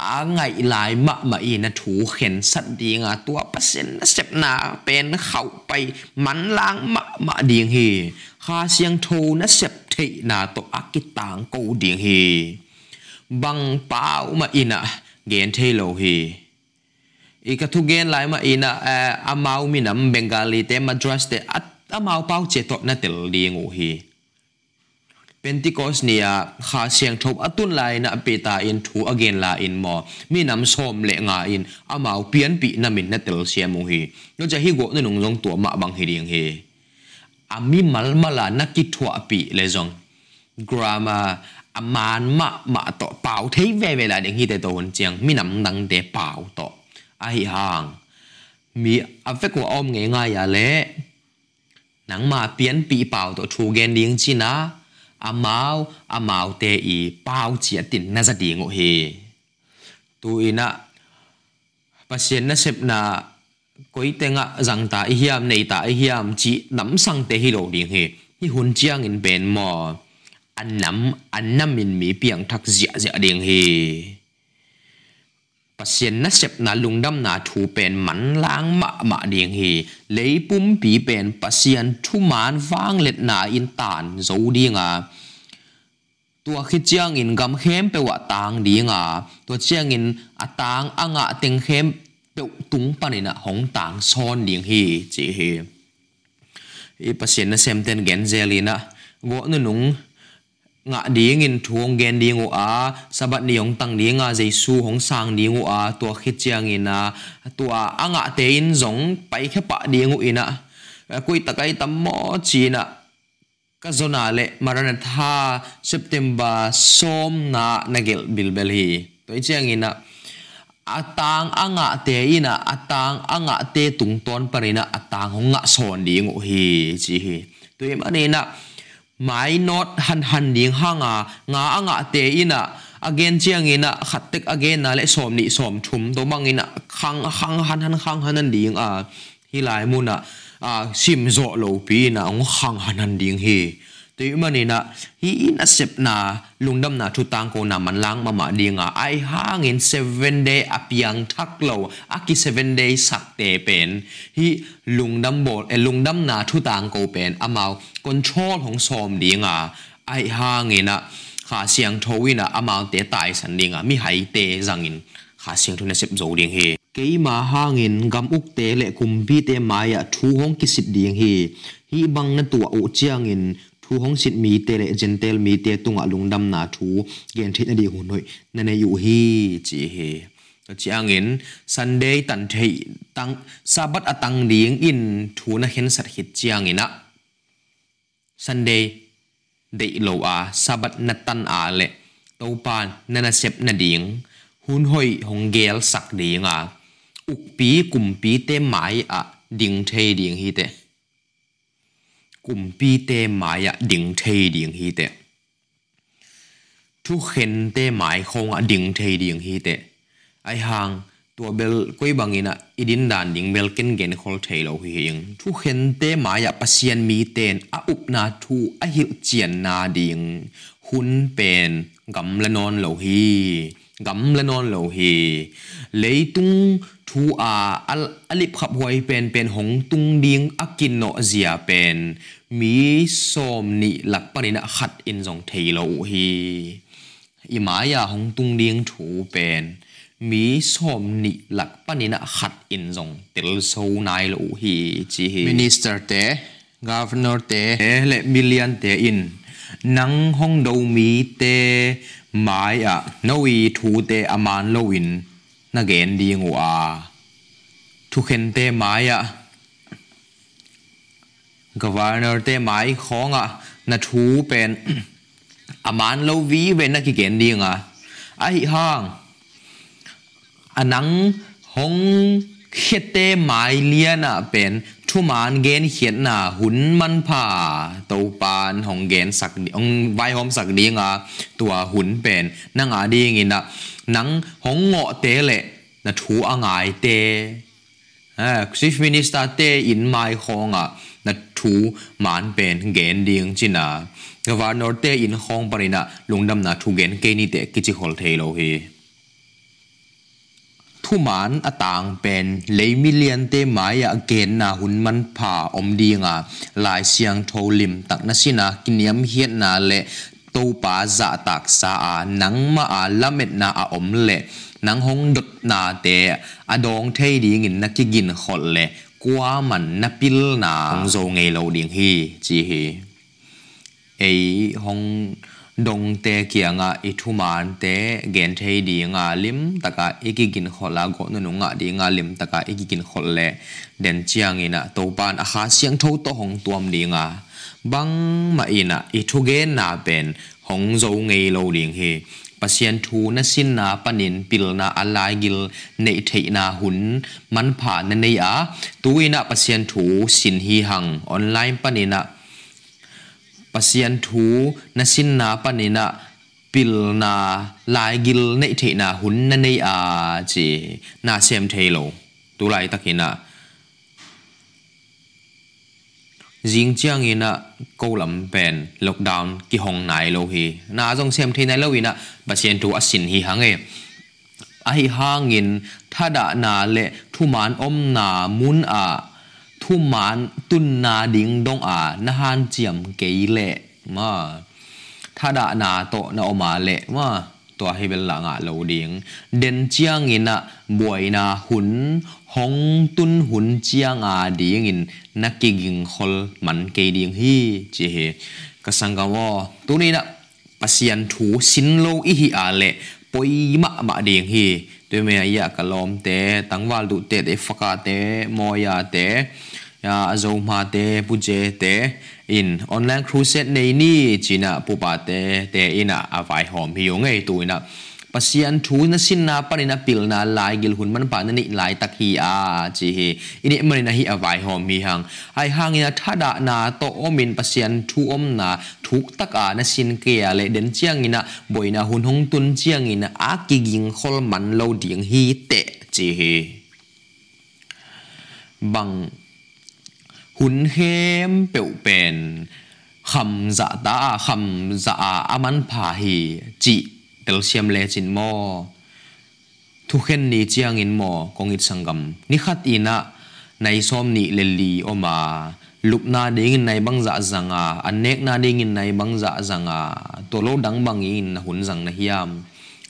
อาไงหลายมะมาอีนะถูเข็นสัตดีงาตัวเปอร์เซ็นต์เสพบนาเป็นเข้าไปมันล้างมะมาดีงฮีคาเสียงโทูนะเสพทีนาตัวอักิต่างกูดีงฮีบังเป้ามาอีนะเกณฑ์เทโลฮีอีกทุกเกนหลายมาอีนะเอออามาอุมินัมเบงกาลีเตมาดรัสเตอัตอามาเป้าเจตนะเตลดีงูฮี Pentecost nia, kha siang thop atun lai na peta in thu again la in mo. Mi nam som le nga in amau pian pi na min na tel siam mu hi. No ja hi go na nung long to ma bang hi ding hi. Ami mal mala na ki thua pi le jong grammar aman ma ma to pau thấy ve ve là ding hi te to hon chiang. Mi nam dang te pau to. Ai hang. Mi afek ko om nge nga ya le. Nang ma pian pi pau to thu gen ding chi na amau mau te i pau chia tin na za đi o he. Tu ina pasien na sep na koi tenga zang ta hiam nei ta hiam chi nam sang te hi lo ding he. Hi hun chiang in ben mo. An nam an nam min mi piang thak zia zia ding ปเสียนนัเจ็บนาลุงดำนาถูเป็นหมันล้างมะมะเดียงเฮเลยปุ่มปีเป็นปเสียนทุมานฟางเล็ดนาอินตานโจดีงาตัวขี้เจียงอินกำเข้มไปว่าตางดีงาตัวเจียงอินอต่างอ่างะเต็งเข้มเปตุงปันินะองต่างซ้อนเดียงเฮเจเฮอีปเสียนนัเซมเตนแกนเจลีนะโกนุนุง nga ding in thuang gen ding u a sabat ni yong tang ding a jesu hong sang ding u a to khit chiang in a to anga te in zong pai khe pa ding u ina koi takai tam mo china ka zona le marana tha, september som na nagel bilbel hi to chiang ina atang anga te ina atang anga te tung ton parina atang hong nga son ding u hi chi hi to em anina mai not han han ding hanga nga anga te ina again chiang ina khatek again na le som ni som thum to mang ina khang khang han han khang han ding a hi lai muna a sim zo lo pi na ong khang han ding hi tuy nè na hi in asep na lungdam na thu tang ko na man lang mama dinga ai hang in seven day à apiang thak lo aki à seven day sak te pen hi lungdam bol e lungdam na thu tang ko pen amao control hong som dinga ai hang in na kha siang thowina amao à te tai san dinga mi hai te zangin kha siang thu na sep zo ding hi ke ma hangin gam uk te le kumpi te maya thu hong kisit ding hi hi bang na tua u chiang in thu hong sit mi te le gentle mi te tunga lungdam na thu gen thit na di hu hoi na ne yu hi chi he chi angin sunday tan thei tang sabat atang ding in thu na hen sat hit chi angina sunday dei lo a sabat na tan a le to pan na na sep na ding hun hoi hong gel sak ding a uk pi kum pi te mai a ding thei ding hi te กลุ่มปีเตหมายอะดิ่งเทดิ่งฮีเตทุกเข็นเตหมายคงอะดิ่งเทดิ่งฮีเตไอหางตัวเบลก้อยบางอินะอีดินดานดิ่งเบลกินเกนคอลเทลเอาฮีเองทุกเข็นเตหมายอะปัศยนมีเตนอะอุปนาทูอะหิวเจียนนาดิ่งหุนเป็นกำละนอนเหลาฮีกำละนอนเหลาฮีเลยตุ้ง cùng pi tê mãi à đỉnh thầy đỉnh hi tệ thu khen tê mãi không à đỉnh thầy đỉnh hi tệ ai hàng tua bel quay bằng ina idin dan ding bel ken gen khol thei lo hi hing thu khen te ma ya pasian mi ten a up na thu a hil chian na ding hun pen gam la non lo hi gam la non lo hi leitung thu a al alip khap huai pen pen hong tung ding akin no zia pen. Mi som ni lak panina khat in jong thailo hi. Imaya hong tung ding thu pen. Mi som ni lak panina khat in jong tel so nai lo hi chi hi. Minister te governor te le million te in. Nang hong do mi te mai a noi thu te aman lo in na gen di ngu a thu khen te mai a governor te mai khong a na thu pen aman lo vi ven na ki gen di nga a hi hang anang hong khiet te mai lian a pen ทุมานเกนเขียนหนาหุนมันผ่าเตาปานของเกนสักองไวหอมสักดีงาตัวหุนเป็นนางอาดีงินะ thu man gen khiết na hun man pha tàu pan hong gen sak ông vai hom sak đi nga tua hun pen nang a ding ina nang hong ngọ tế lệ na thu a ngai te. À chief minister te in mai khong a na thu man pen gen ding china. Governor te in khong parina lungdam na thu gen ke ni te kichi hol thei lo hi thu man atang pen, lei million te maya again na hun man pha om dinga. Lai siang tho lim tak na sina, kiniam hiat na le to pa za tak sa a nang ma a lamet na a om le nang hong dot na te adong thei ding in na ki gin khol le kwa man na pil na. Hong zo ngei lo ding hi chi hi. Ei hong dong te kia nga i thu man te gen thei di nga lim taka iki gin khola go nu nga di nga lim taka iki gin khol le. Den chiang ina to pan a kha siang tho to hong tuam di nga บังมาอินะอิทุเกนนาเป็นหงโจงเงโลเลียงเฮปัสยนทูนสินนาปนินปิลนาอลายกิลเนเทนาหุนมันผ่านนเนียตุยนะปัสยนทูสินฮีหังออนไลน์ปนินะปัสยนทูนสินนาปนินะปิลนาลายกิลเนเทนาหุนนเนียจีนาเซมเทโลตุไลตะกินะ jing chiang ina câu lam pen lockdown ki hong nai lâu hi na jong sem thei nai lo ina pasian thu asin hi hange a hi hangin thada na le thu man om na mun à thu man tun na ding dong à na han chiam ke le ma tha da na to na oma le ma to hi bel la nga lo ding den chiang ina boy na hun hong tun hun chiang a ding in na ki ging hol man ke ding hi chi he. Ka sanga wo tu ni na pasian thu sin lo i hi a le poi ma ma ding hi. Tu me ya ka lom te, tangwal du te de faka te moya te ya zo ma te, puje te. In online crusade nei ni, china pupa te te ina avai hom hi yo ngei tu ina pasian thu na sin na panina pil na lai gil hun man pa na ni lai tak hi a chi hi. Ini mani na hi avai hom hi hang. Ai hang ina thada na to omin pasian thu om na thuk tak a na sin ke a le den chiang ina boina hun hong tun chiang ina a ki ging khol man lo ding hi te chi hi. Bang. Hun hem bệu bền khầm dạ ta khầm dạ aman phà hi. Chị tel siam le chin mo thu khen ni chiang in mo kong it sangam ni khat ina nai som ni le li oma lup na ding nai bang dạ zanga anek na ding nai bang dạ zanga to lo dang bang in hun zang na hiam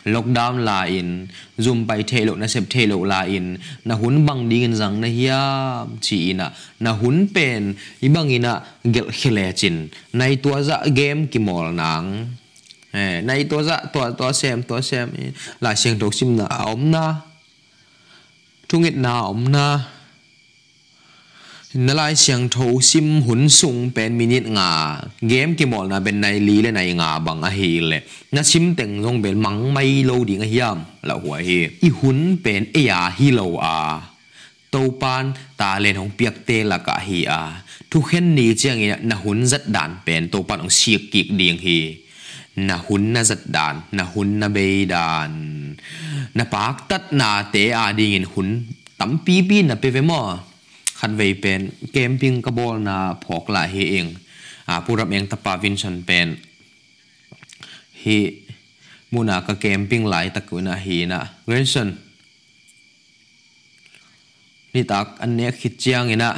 lockdown la in zoom pai thelo na sep thelo la in na hun bang ding zang na hiya chi ina na hun pen i bang ina gel khile chin nai tua za game ki mol nang nay tôi ra tôi tôi xem tôi xem. Là xem thuộc sim là ống na. Trung nghịch na ống na. Nó lại xem thuộc sim hun sung bên minute ngà. Game cái mỏ là bên này lý lên này ngà bằng a hi lệ. Nó sim từng dùng bên mắng mây lâu đi ngay hiam. Là hủa hì. I hun bên e à hi lâu à. Tàu pan, ta lên hồng biếc tê là cả hì à. Thu khen ní chiang na hún rất đàn bên tàu pan ông siêng kịch điên hì. นะหุนนะจัดดานนะหุนนะเบยดานนะปากตัดนาเตอาดีเงินหุนตั้มปีปีนะเปเวมอคันไวเป็นเกมพิงกระบอลนาพอกลาเฮเองอาผู้รับเองตะปาวินชันเป็นเฮมูนากะเกมพิงหลายตะกุนาเฮนะเวนชันนี่ตักอันเนี้ยคิดเจียงเงินะ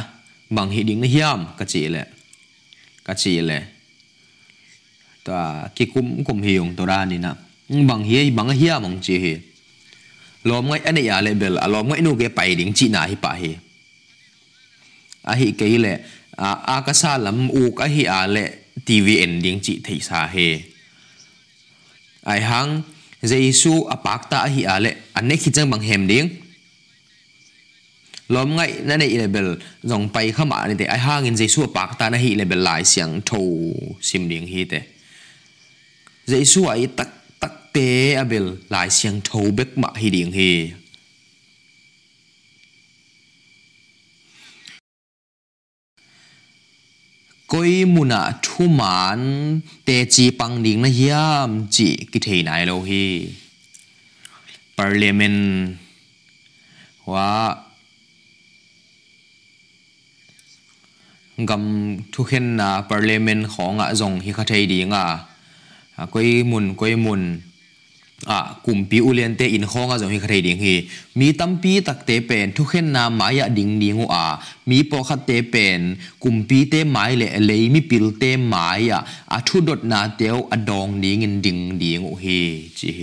บางเฮดิ้งนะเฮียมกะจีเลยกะจีเลย ta ki kum kum hiung to ra ni na bang hi bang hiam mong chi hi lom ngai ane ya le bel alom ngai nu ke pai ding chi na hi pa hi a hi ke le a a ka sa lam u ka hi a à le tv ending chi thei sa he ai hang jesu apak à ta hi a à le an ne khi chang bang hem ding lom ngai na nei level zong pai khama ni te ai hang in jesu apak ta na hi level lai siang tho sim ding hi te dễ su ấy tắc tắc tế abel lại xiang thâu bếp mạ hi điện hề. Coi muna thu man te chi pang ding na hiam chi ki thei nai lo hi parliament. Wa gam thu khen na parliament khong a zong hi kha thei ding a ก้อยมุนก้อยมุนอะกลุ่มปีอุเลียนเตอินห้องอาจจะมีใครดิ่งฮมีตั้มปีตักเตเป็นทุกเห็นนามหมายดิ่งดิ่งอะมีปอคัเตเป็นกลุ่มปีเตหมายเลยเมีปิลเตหมายอะอาทุดดนาเตียวอดองดิ่งเงินดิ่งดิ่งโอเฮจีเฮ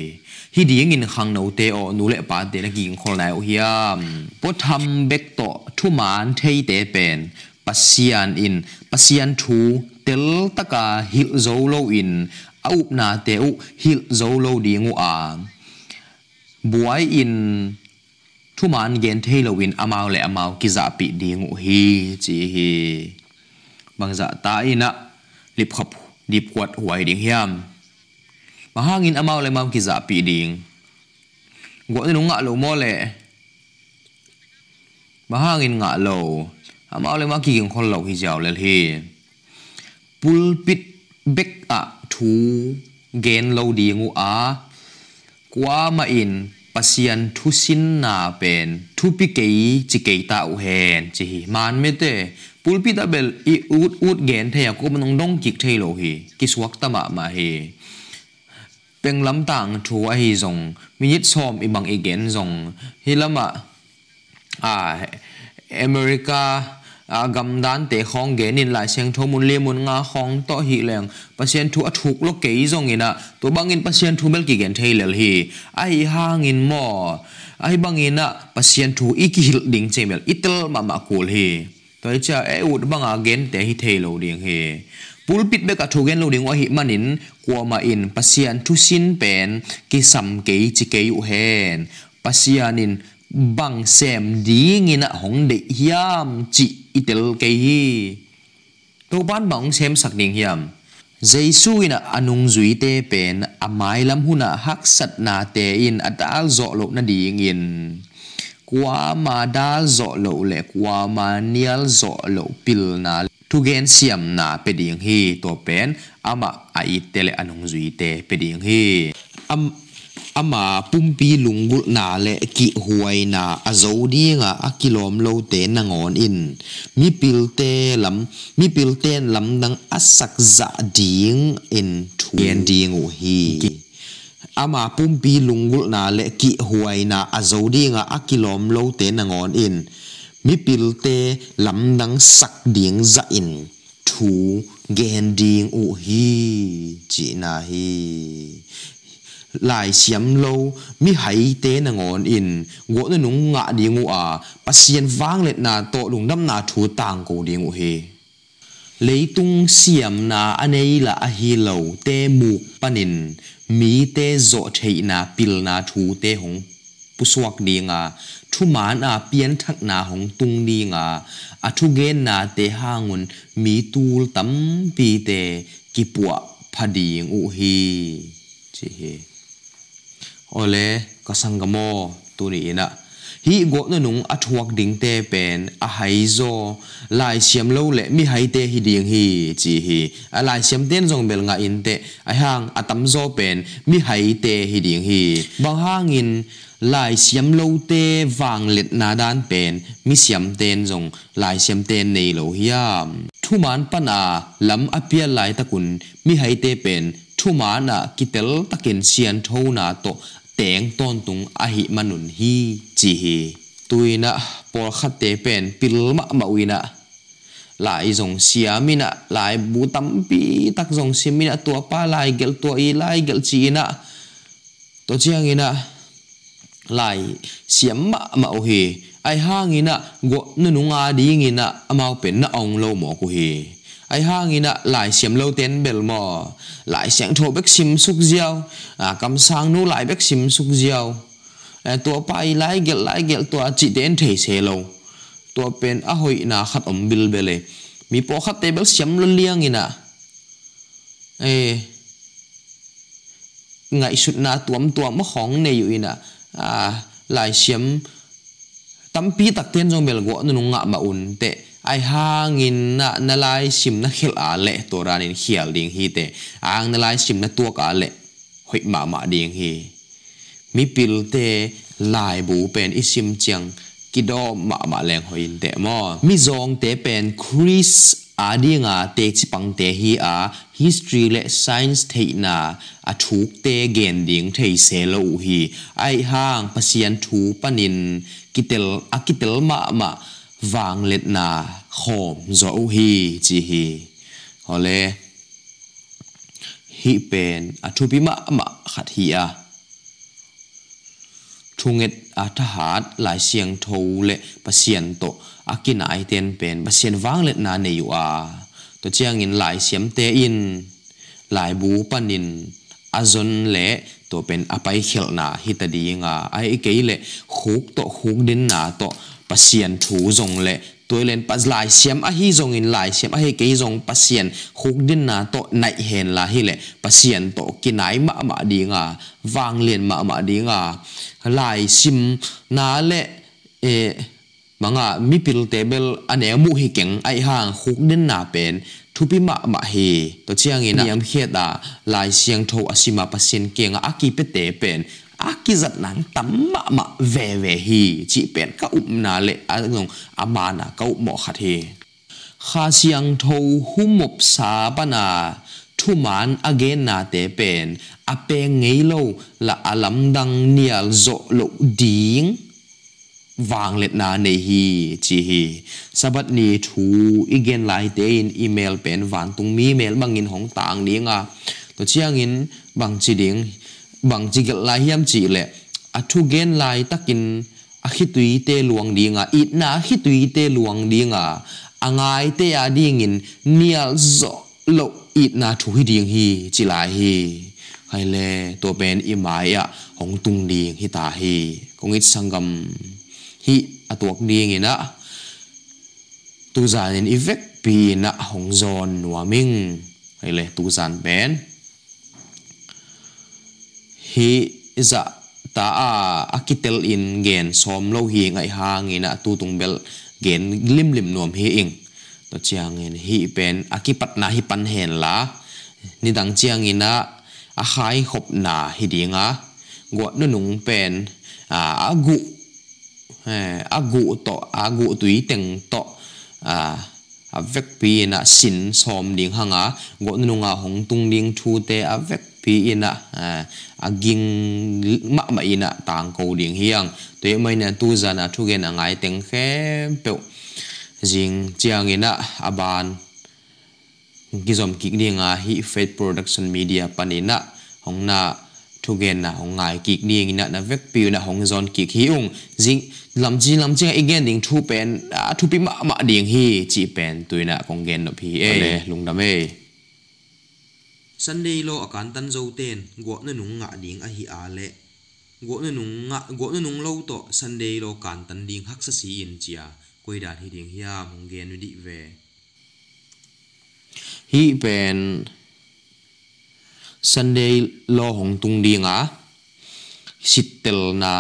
ฮีดิ่งเงินขังนวเตอหนูเละปาเตลกิ่งคนไหนโอเฮียมปดทำเบกโตทุมานเทเตเป็นปัสยานอินปัสยานทูเตลตะกาฮิลโซโลอิน au na te u hil zo lo di ngu à. a buai in thu man gen thei lo win amao à le amao à ki za pi di dạ ngu hi chi hi bang za dạ ta ina lip khap dip kwat huai ding hiam. Ma hangin amao le mam ki dạ za pi ding go ni nga lo mo le ma hangin nga lo amao le ma ki ging khol lo hi jaw le hi pulpit bek a thu gen lo di ngu a. Kwa ma in pasian thu sin na pen, thu pi ke chi ke ta u hen, chi hi man me te. Pulpi ta bel i ut ut gen the ko man dong kik the lo hi, ki swak ta ma ma hi. Peng lam tang thu a hi zong minit som i bang i gen zong. Hi lama, a, America à gầm đàn tế khong ge nên lại xem tho mun le mun nga khong to hi leng pasien thu athuk lo ke zong ina to bangin pasien thu mel kỳ gen thay lel hi ai hangin mò? Ai bangina pasien thu i ki hil ding chemel itel ma ma kul hi to cha e ut banga gen te hi thei lo ding hi pulpit be ka thu gen lo ding wa hi manin kwa ma in pasien thu sin pen ki sam ke chi ke u hen pasianin bằng xem đi nghe nạ hong de hiam ít itel cái hi. To ban bằng xem sắc ding hiam Jesu ina anung duy te pen amai lam huna hak sat na te in atal zo lo na ding in kwa ma dal zo lo le kwa ma nial zo lo pil na tu gen siam na pe ding hi to pen ama à ai à tele anung duy te pe ding hi. Am ama pumpi lungul na le ki huai na azo dinga akilom lo te na ngon in. Mi pilte lam, mi pilten lam dang asak za ding in. Thuyen ding u hi. Ama pumpi lungul na le ki huai na azo dinga akilom lo te na ngon in. Mi pilte lam dang sak ding za in. Thu gen ding u hi. Chi na hi lại xiêm lâu, mi hay tế na ngon in. Gỗ na nung ngạ đi ngủ à pasien vang lên na to lùng đâm na chú tang cổ đi ngủ he lấy tung xiêm na anh ấy là a hi lâu te muk panin mi té zo chạy na pil na thu te hong pusuak đi nga chú man na biến thắc na hùng tung đi nga a à chú gen na te hangun mi tu tam pi té kipua phading u hi chi he ole, kasangamo tuni ina. Hi go na nung athuak ding te pen a haizo lai siam lo le, mi hai te hi ding hi, chi hi. A lai siam ten jong bel nga in te a hang atam zo pen, mi hai te hi ding hi. Bang hang in, lai siam lo te wang let na dan pen, mi siam ten jong lai siam ten nei lo hiam. Thu man pana lam apia lai takun, mi hai te pen, thu mana kitel takin sian tho na to teng ton tung a hi manun hi chi hi. Tu tuina por khate pen pilma mawina lại dòng na. Lại bu tam pi tắc dòng na tua pa lại gel tua y lại gel china to chiang ina lại xiêm ma ma hi. Ai hang ina go nu nga ding ina amau pen na ong lo mo ku hi ai ha, nghi nạ lại xiêm lâu tên bể mò. Lại sáng thô bếc sim xúc diao à cầm sang nu lại bếc sim xúc diao à tua pai lại gel lại gel tua chỉ tiền thể xe lâu. Tua pen a hoi na khát om bil bele mi po khát tê bel xiêm lâu liang nghi nạ ê ngày sụt na tuam tuam mắc hóng này yêu ina à lại xiêm tâm pi tắc tiền trong bel gõ nó ngạ mà ổn tệ. ไอฮางินนะนาลายชิมนักเขียนอาเลตัวรานินเขียลดิงฮีเตอางนาลายชิมนักตัวกาเละหอยหมาหมาดิงฮีมีปิลเตลายบูเป็นอิชิมจังกิดอมาหมาแรงหอยเตมอมีจงเตเป็นคริสอาดีงาเตจิปังเตฮีอา history และ science เทนาอาถูกเตเกนดิงเทเซลอูฮีไอห้างปเสียนถูปนินกิเตลอากิเตลมาหมา วางเล็ดนาโคมโจฮีจีฮีฮอเลฮีเป็นอาทุพิมะมะขัดเฮียาทุงเอ็ดอาทหารหลายเสียงโทเละประเสียนโตอากินไอเตนเป็นประเสียนวางเล็ดนาในอยู่อาตัวเจียงอินหลายเสียมเตอิน หลายบูปนินอาจนเละตัวเป็นอภัยเขลนาฮิตดีงาไอเกยเละฮุกโตฮุกดินนาโต pasien thu zong le tôi lên pas lại xiêm a hi zong in lại xiêm a hi cái zong pasien khúc din na to nai hen la hi le pasien to kinai ma ma đi nga vang liền ma ma đi nga lại sim na le e manga mi pil table ane mu hi keng ai hang khúc din na pen thupi ma ma hi to chiang in yam khieta lai siang tho asima pasien kenga aki pe te pen akizat nan tamma ma ve ve hi chi pen ka up na le a bà nà các ụm mo khát hì kha siang tho humop bà nà thu man again na te pen a pe ngei lo la alam dang nial zo lo ding vang let na nei hi chi hi sabat ni thu igen lai te in email pen van tung mi mail bangin hong tang ni nga to chiang in bang chi ding bằng chỉ cái lai hiam chỉ lệ à thu gen lai takin a khi tùy tê luang đi ngà ít na khi tùy tê luang đi ngà à ngay tê à đi ngin nial zo lo ít na thu hi ding hi chỉ lại hi hay lệ tổ bên imai à hong tung đi hi ta hi công ít sangam hi à tuộc đi ngin à tu giàn in effect pi na hong zon nua ming hay lệ tu giàn bên hi za ta a akitel in gen som lo hi ngai hangina tu tung bel gen lim lim nom hi ing. To chiang in hi pen akipat na hi pan hen la. Ni dang chiang ina a khai khop na hi dinga. Go nu nung pen, a agu agu to agu tui teng to, a a vek pi na sin som ding hanga. Go nu nga hong tung ding thu te a vek pi ina a ging ma ma ina tang ko ding hiang to mai na tu zana thu gen angai teng khe pe jing chiang ina aban gizom kik ni nga hi faith production media panina hong na thu gen na hong ngai kik ni ina na vek pi na hong zon kik hi ung jing lam chi lam chi again ding thu pen thu pi ma ma ding hi chi pen tuina kong gen no phi e lung dam e Sunday lo akan tan zo ten go na nung nga ding a hi a le go na nung nga go na nung lo to Sunday lo kan tan ding hak sa si in chia koi dan hi ding hiya mong gen di ve hi pen Sunday lo hong tung ding a sitel na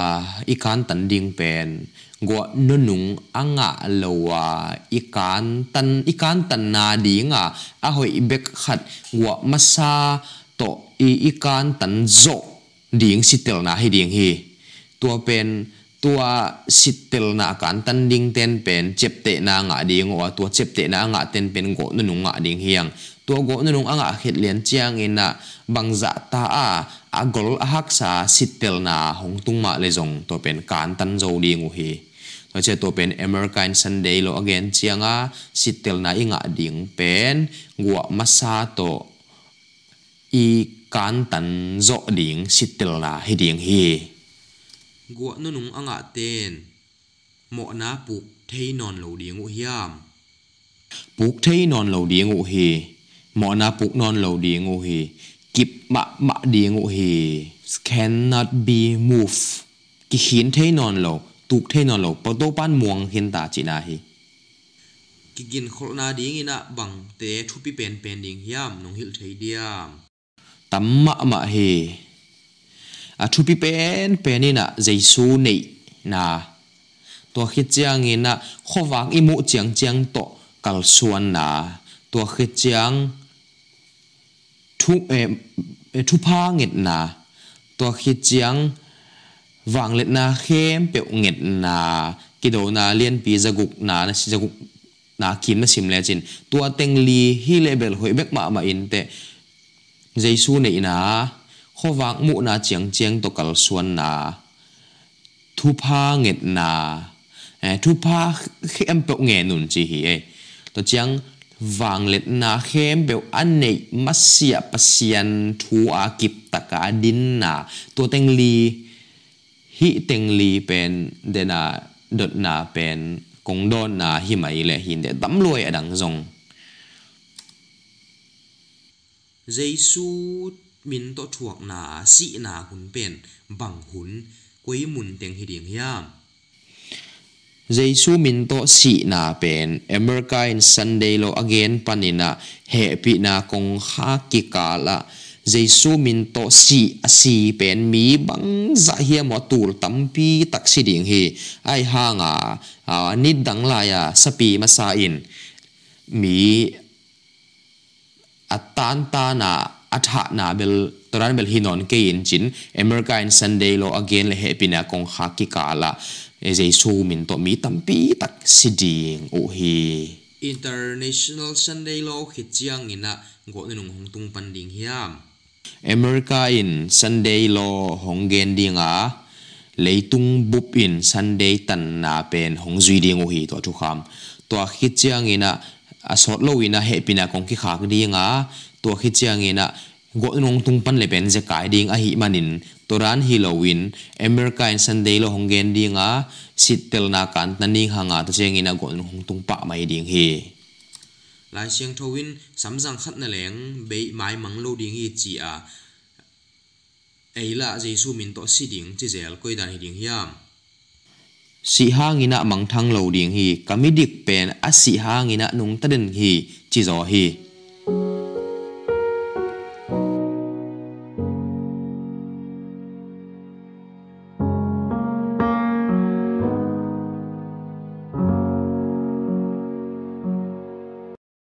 ikan tan ding pen gwa nunung anga lowa ikan tan ikan tan na dinga. A hoi bek khat gwa masa to i ikan tan zo. Ding sitel na hi, ding hi. Tua pen, tua sitel na kan tan ding ten pen. Chep te na nga ding wa, tua chep te na nga ten pen go nunung nga ding hiang tua go nunung anga hết lian chiang ina bangza ta a agol hak sa sitel na hong tung ma le zong. To pen kan tan zo ding hi. Lo che to pen american sunday lo again chianga sitel na inga ding pen gwa masa to i kan tan zo ding sitel na hi ding hi. Gwa nu nung anga ten. Mo na puk thei non lo ding u hiam. Puk thei non lo ding u hi. Mo na puk non lo ding u hi kip ma ma ding u hi cannot be move ki hin thei non lo tuk thei non lo po to pan muang hin ta chi na hi ki gin khol na ding ina bang te thu pi pen pen ding hiam nong hil thei diam tam ma ma hi a thu pi pen pen ina jaisu nei na to khit chiang ina khowang i mu chiang chiang to kal suan na to khit chiang thu em thu pa nghẹt na to khi chiang vang lên na khem pe nghẹt na cái đồ na liên pi gục na na si zaguk na kim na sim le chín tua teng li hi level hội bắc mà mà in te su này na khowang mu na chiang chiang to cal suan na thu pa nghẹt na eh, thu pa khem pe nge nun chi hi ấy to chiang vang let na khem beu an mắt xịa pasian thu a ta taka din na tua teng li hi teng li pen de na đợt na pen kong đôn na hi mai để hin de ở đằng adang zong Giêsu min to chuộc na à, si na à, hun pen bằng hun quấy mun tiếng hi ding hiam Jesu min to si na pen America in Sunday lo again panina happy na kong ha ki kala Jesu min to si asi pen mi bang za hi mo tur tampi taksi ding hi. Ai ha nga, a ni dang la ya sapi masa in. Mi atan ta na atha na bel toran bel hinon ke in chin. America in Sunday lo again le happy na kong ha ki kala Jesu min to mi tampi tak siding u hi International Sunday Law khit chiang ina go nung hong tung pan ding hiam. America in Sunday lo hong gen dinga leitung bup in Sunday tan na pen hong zui ding u hi to thu kham. To khit chiang ina asot lo ina he pina kong ki khak dinga to khit chiang ina go nung tung pan le pen je kai ding a hi manin toran Halloween America in Sunday lo hong gen dinga sitel na kan taning hanga to cheng ina go hong tung pa mai ding hi lai siang thowin samjang khat na leng be mai mang lo ding hi chi a. Eila jesu min to si ding chi zel koi dan hi ding hiam. Si hangina mang thang lo ding hi kamidik pen a si hangina nung taden hi chi zo hi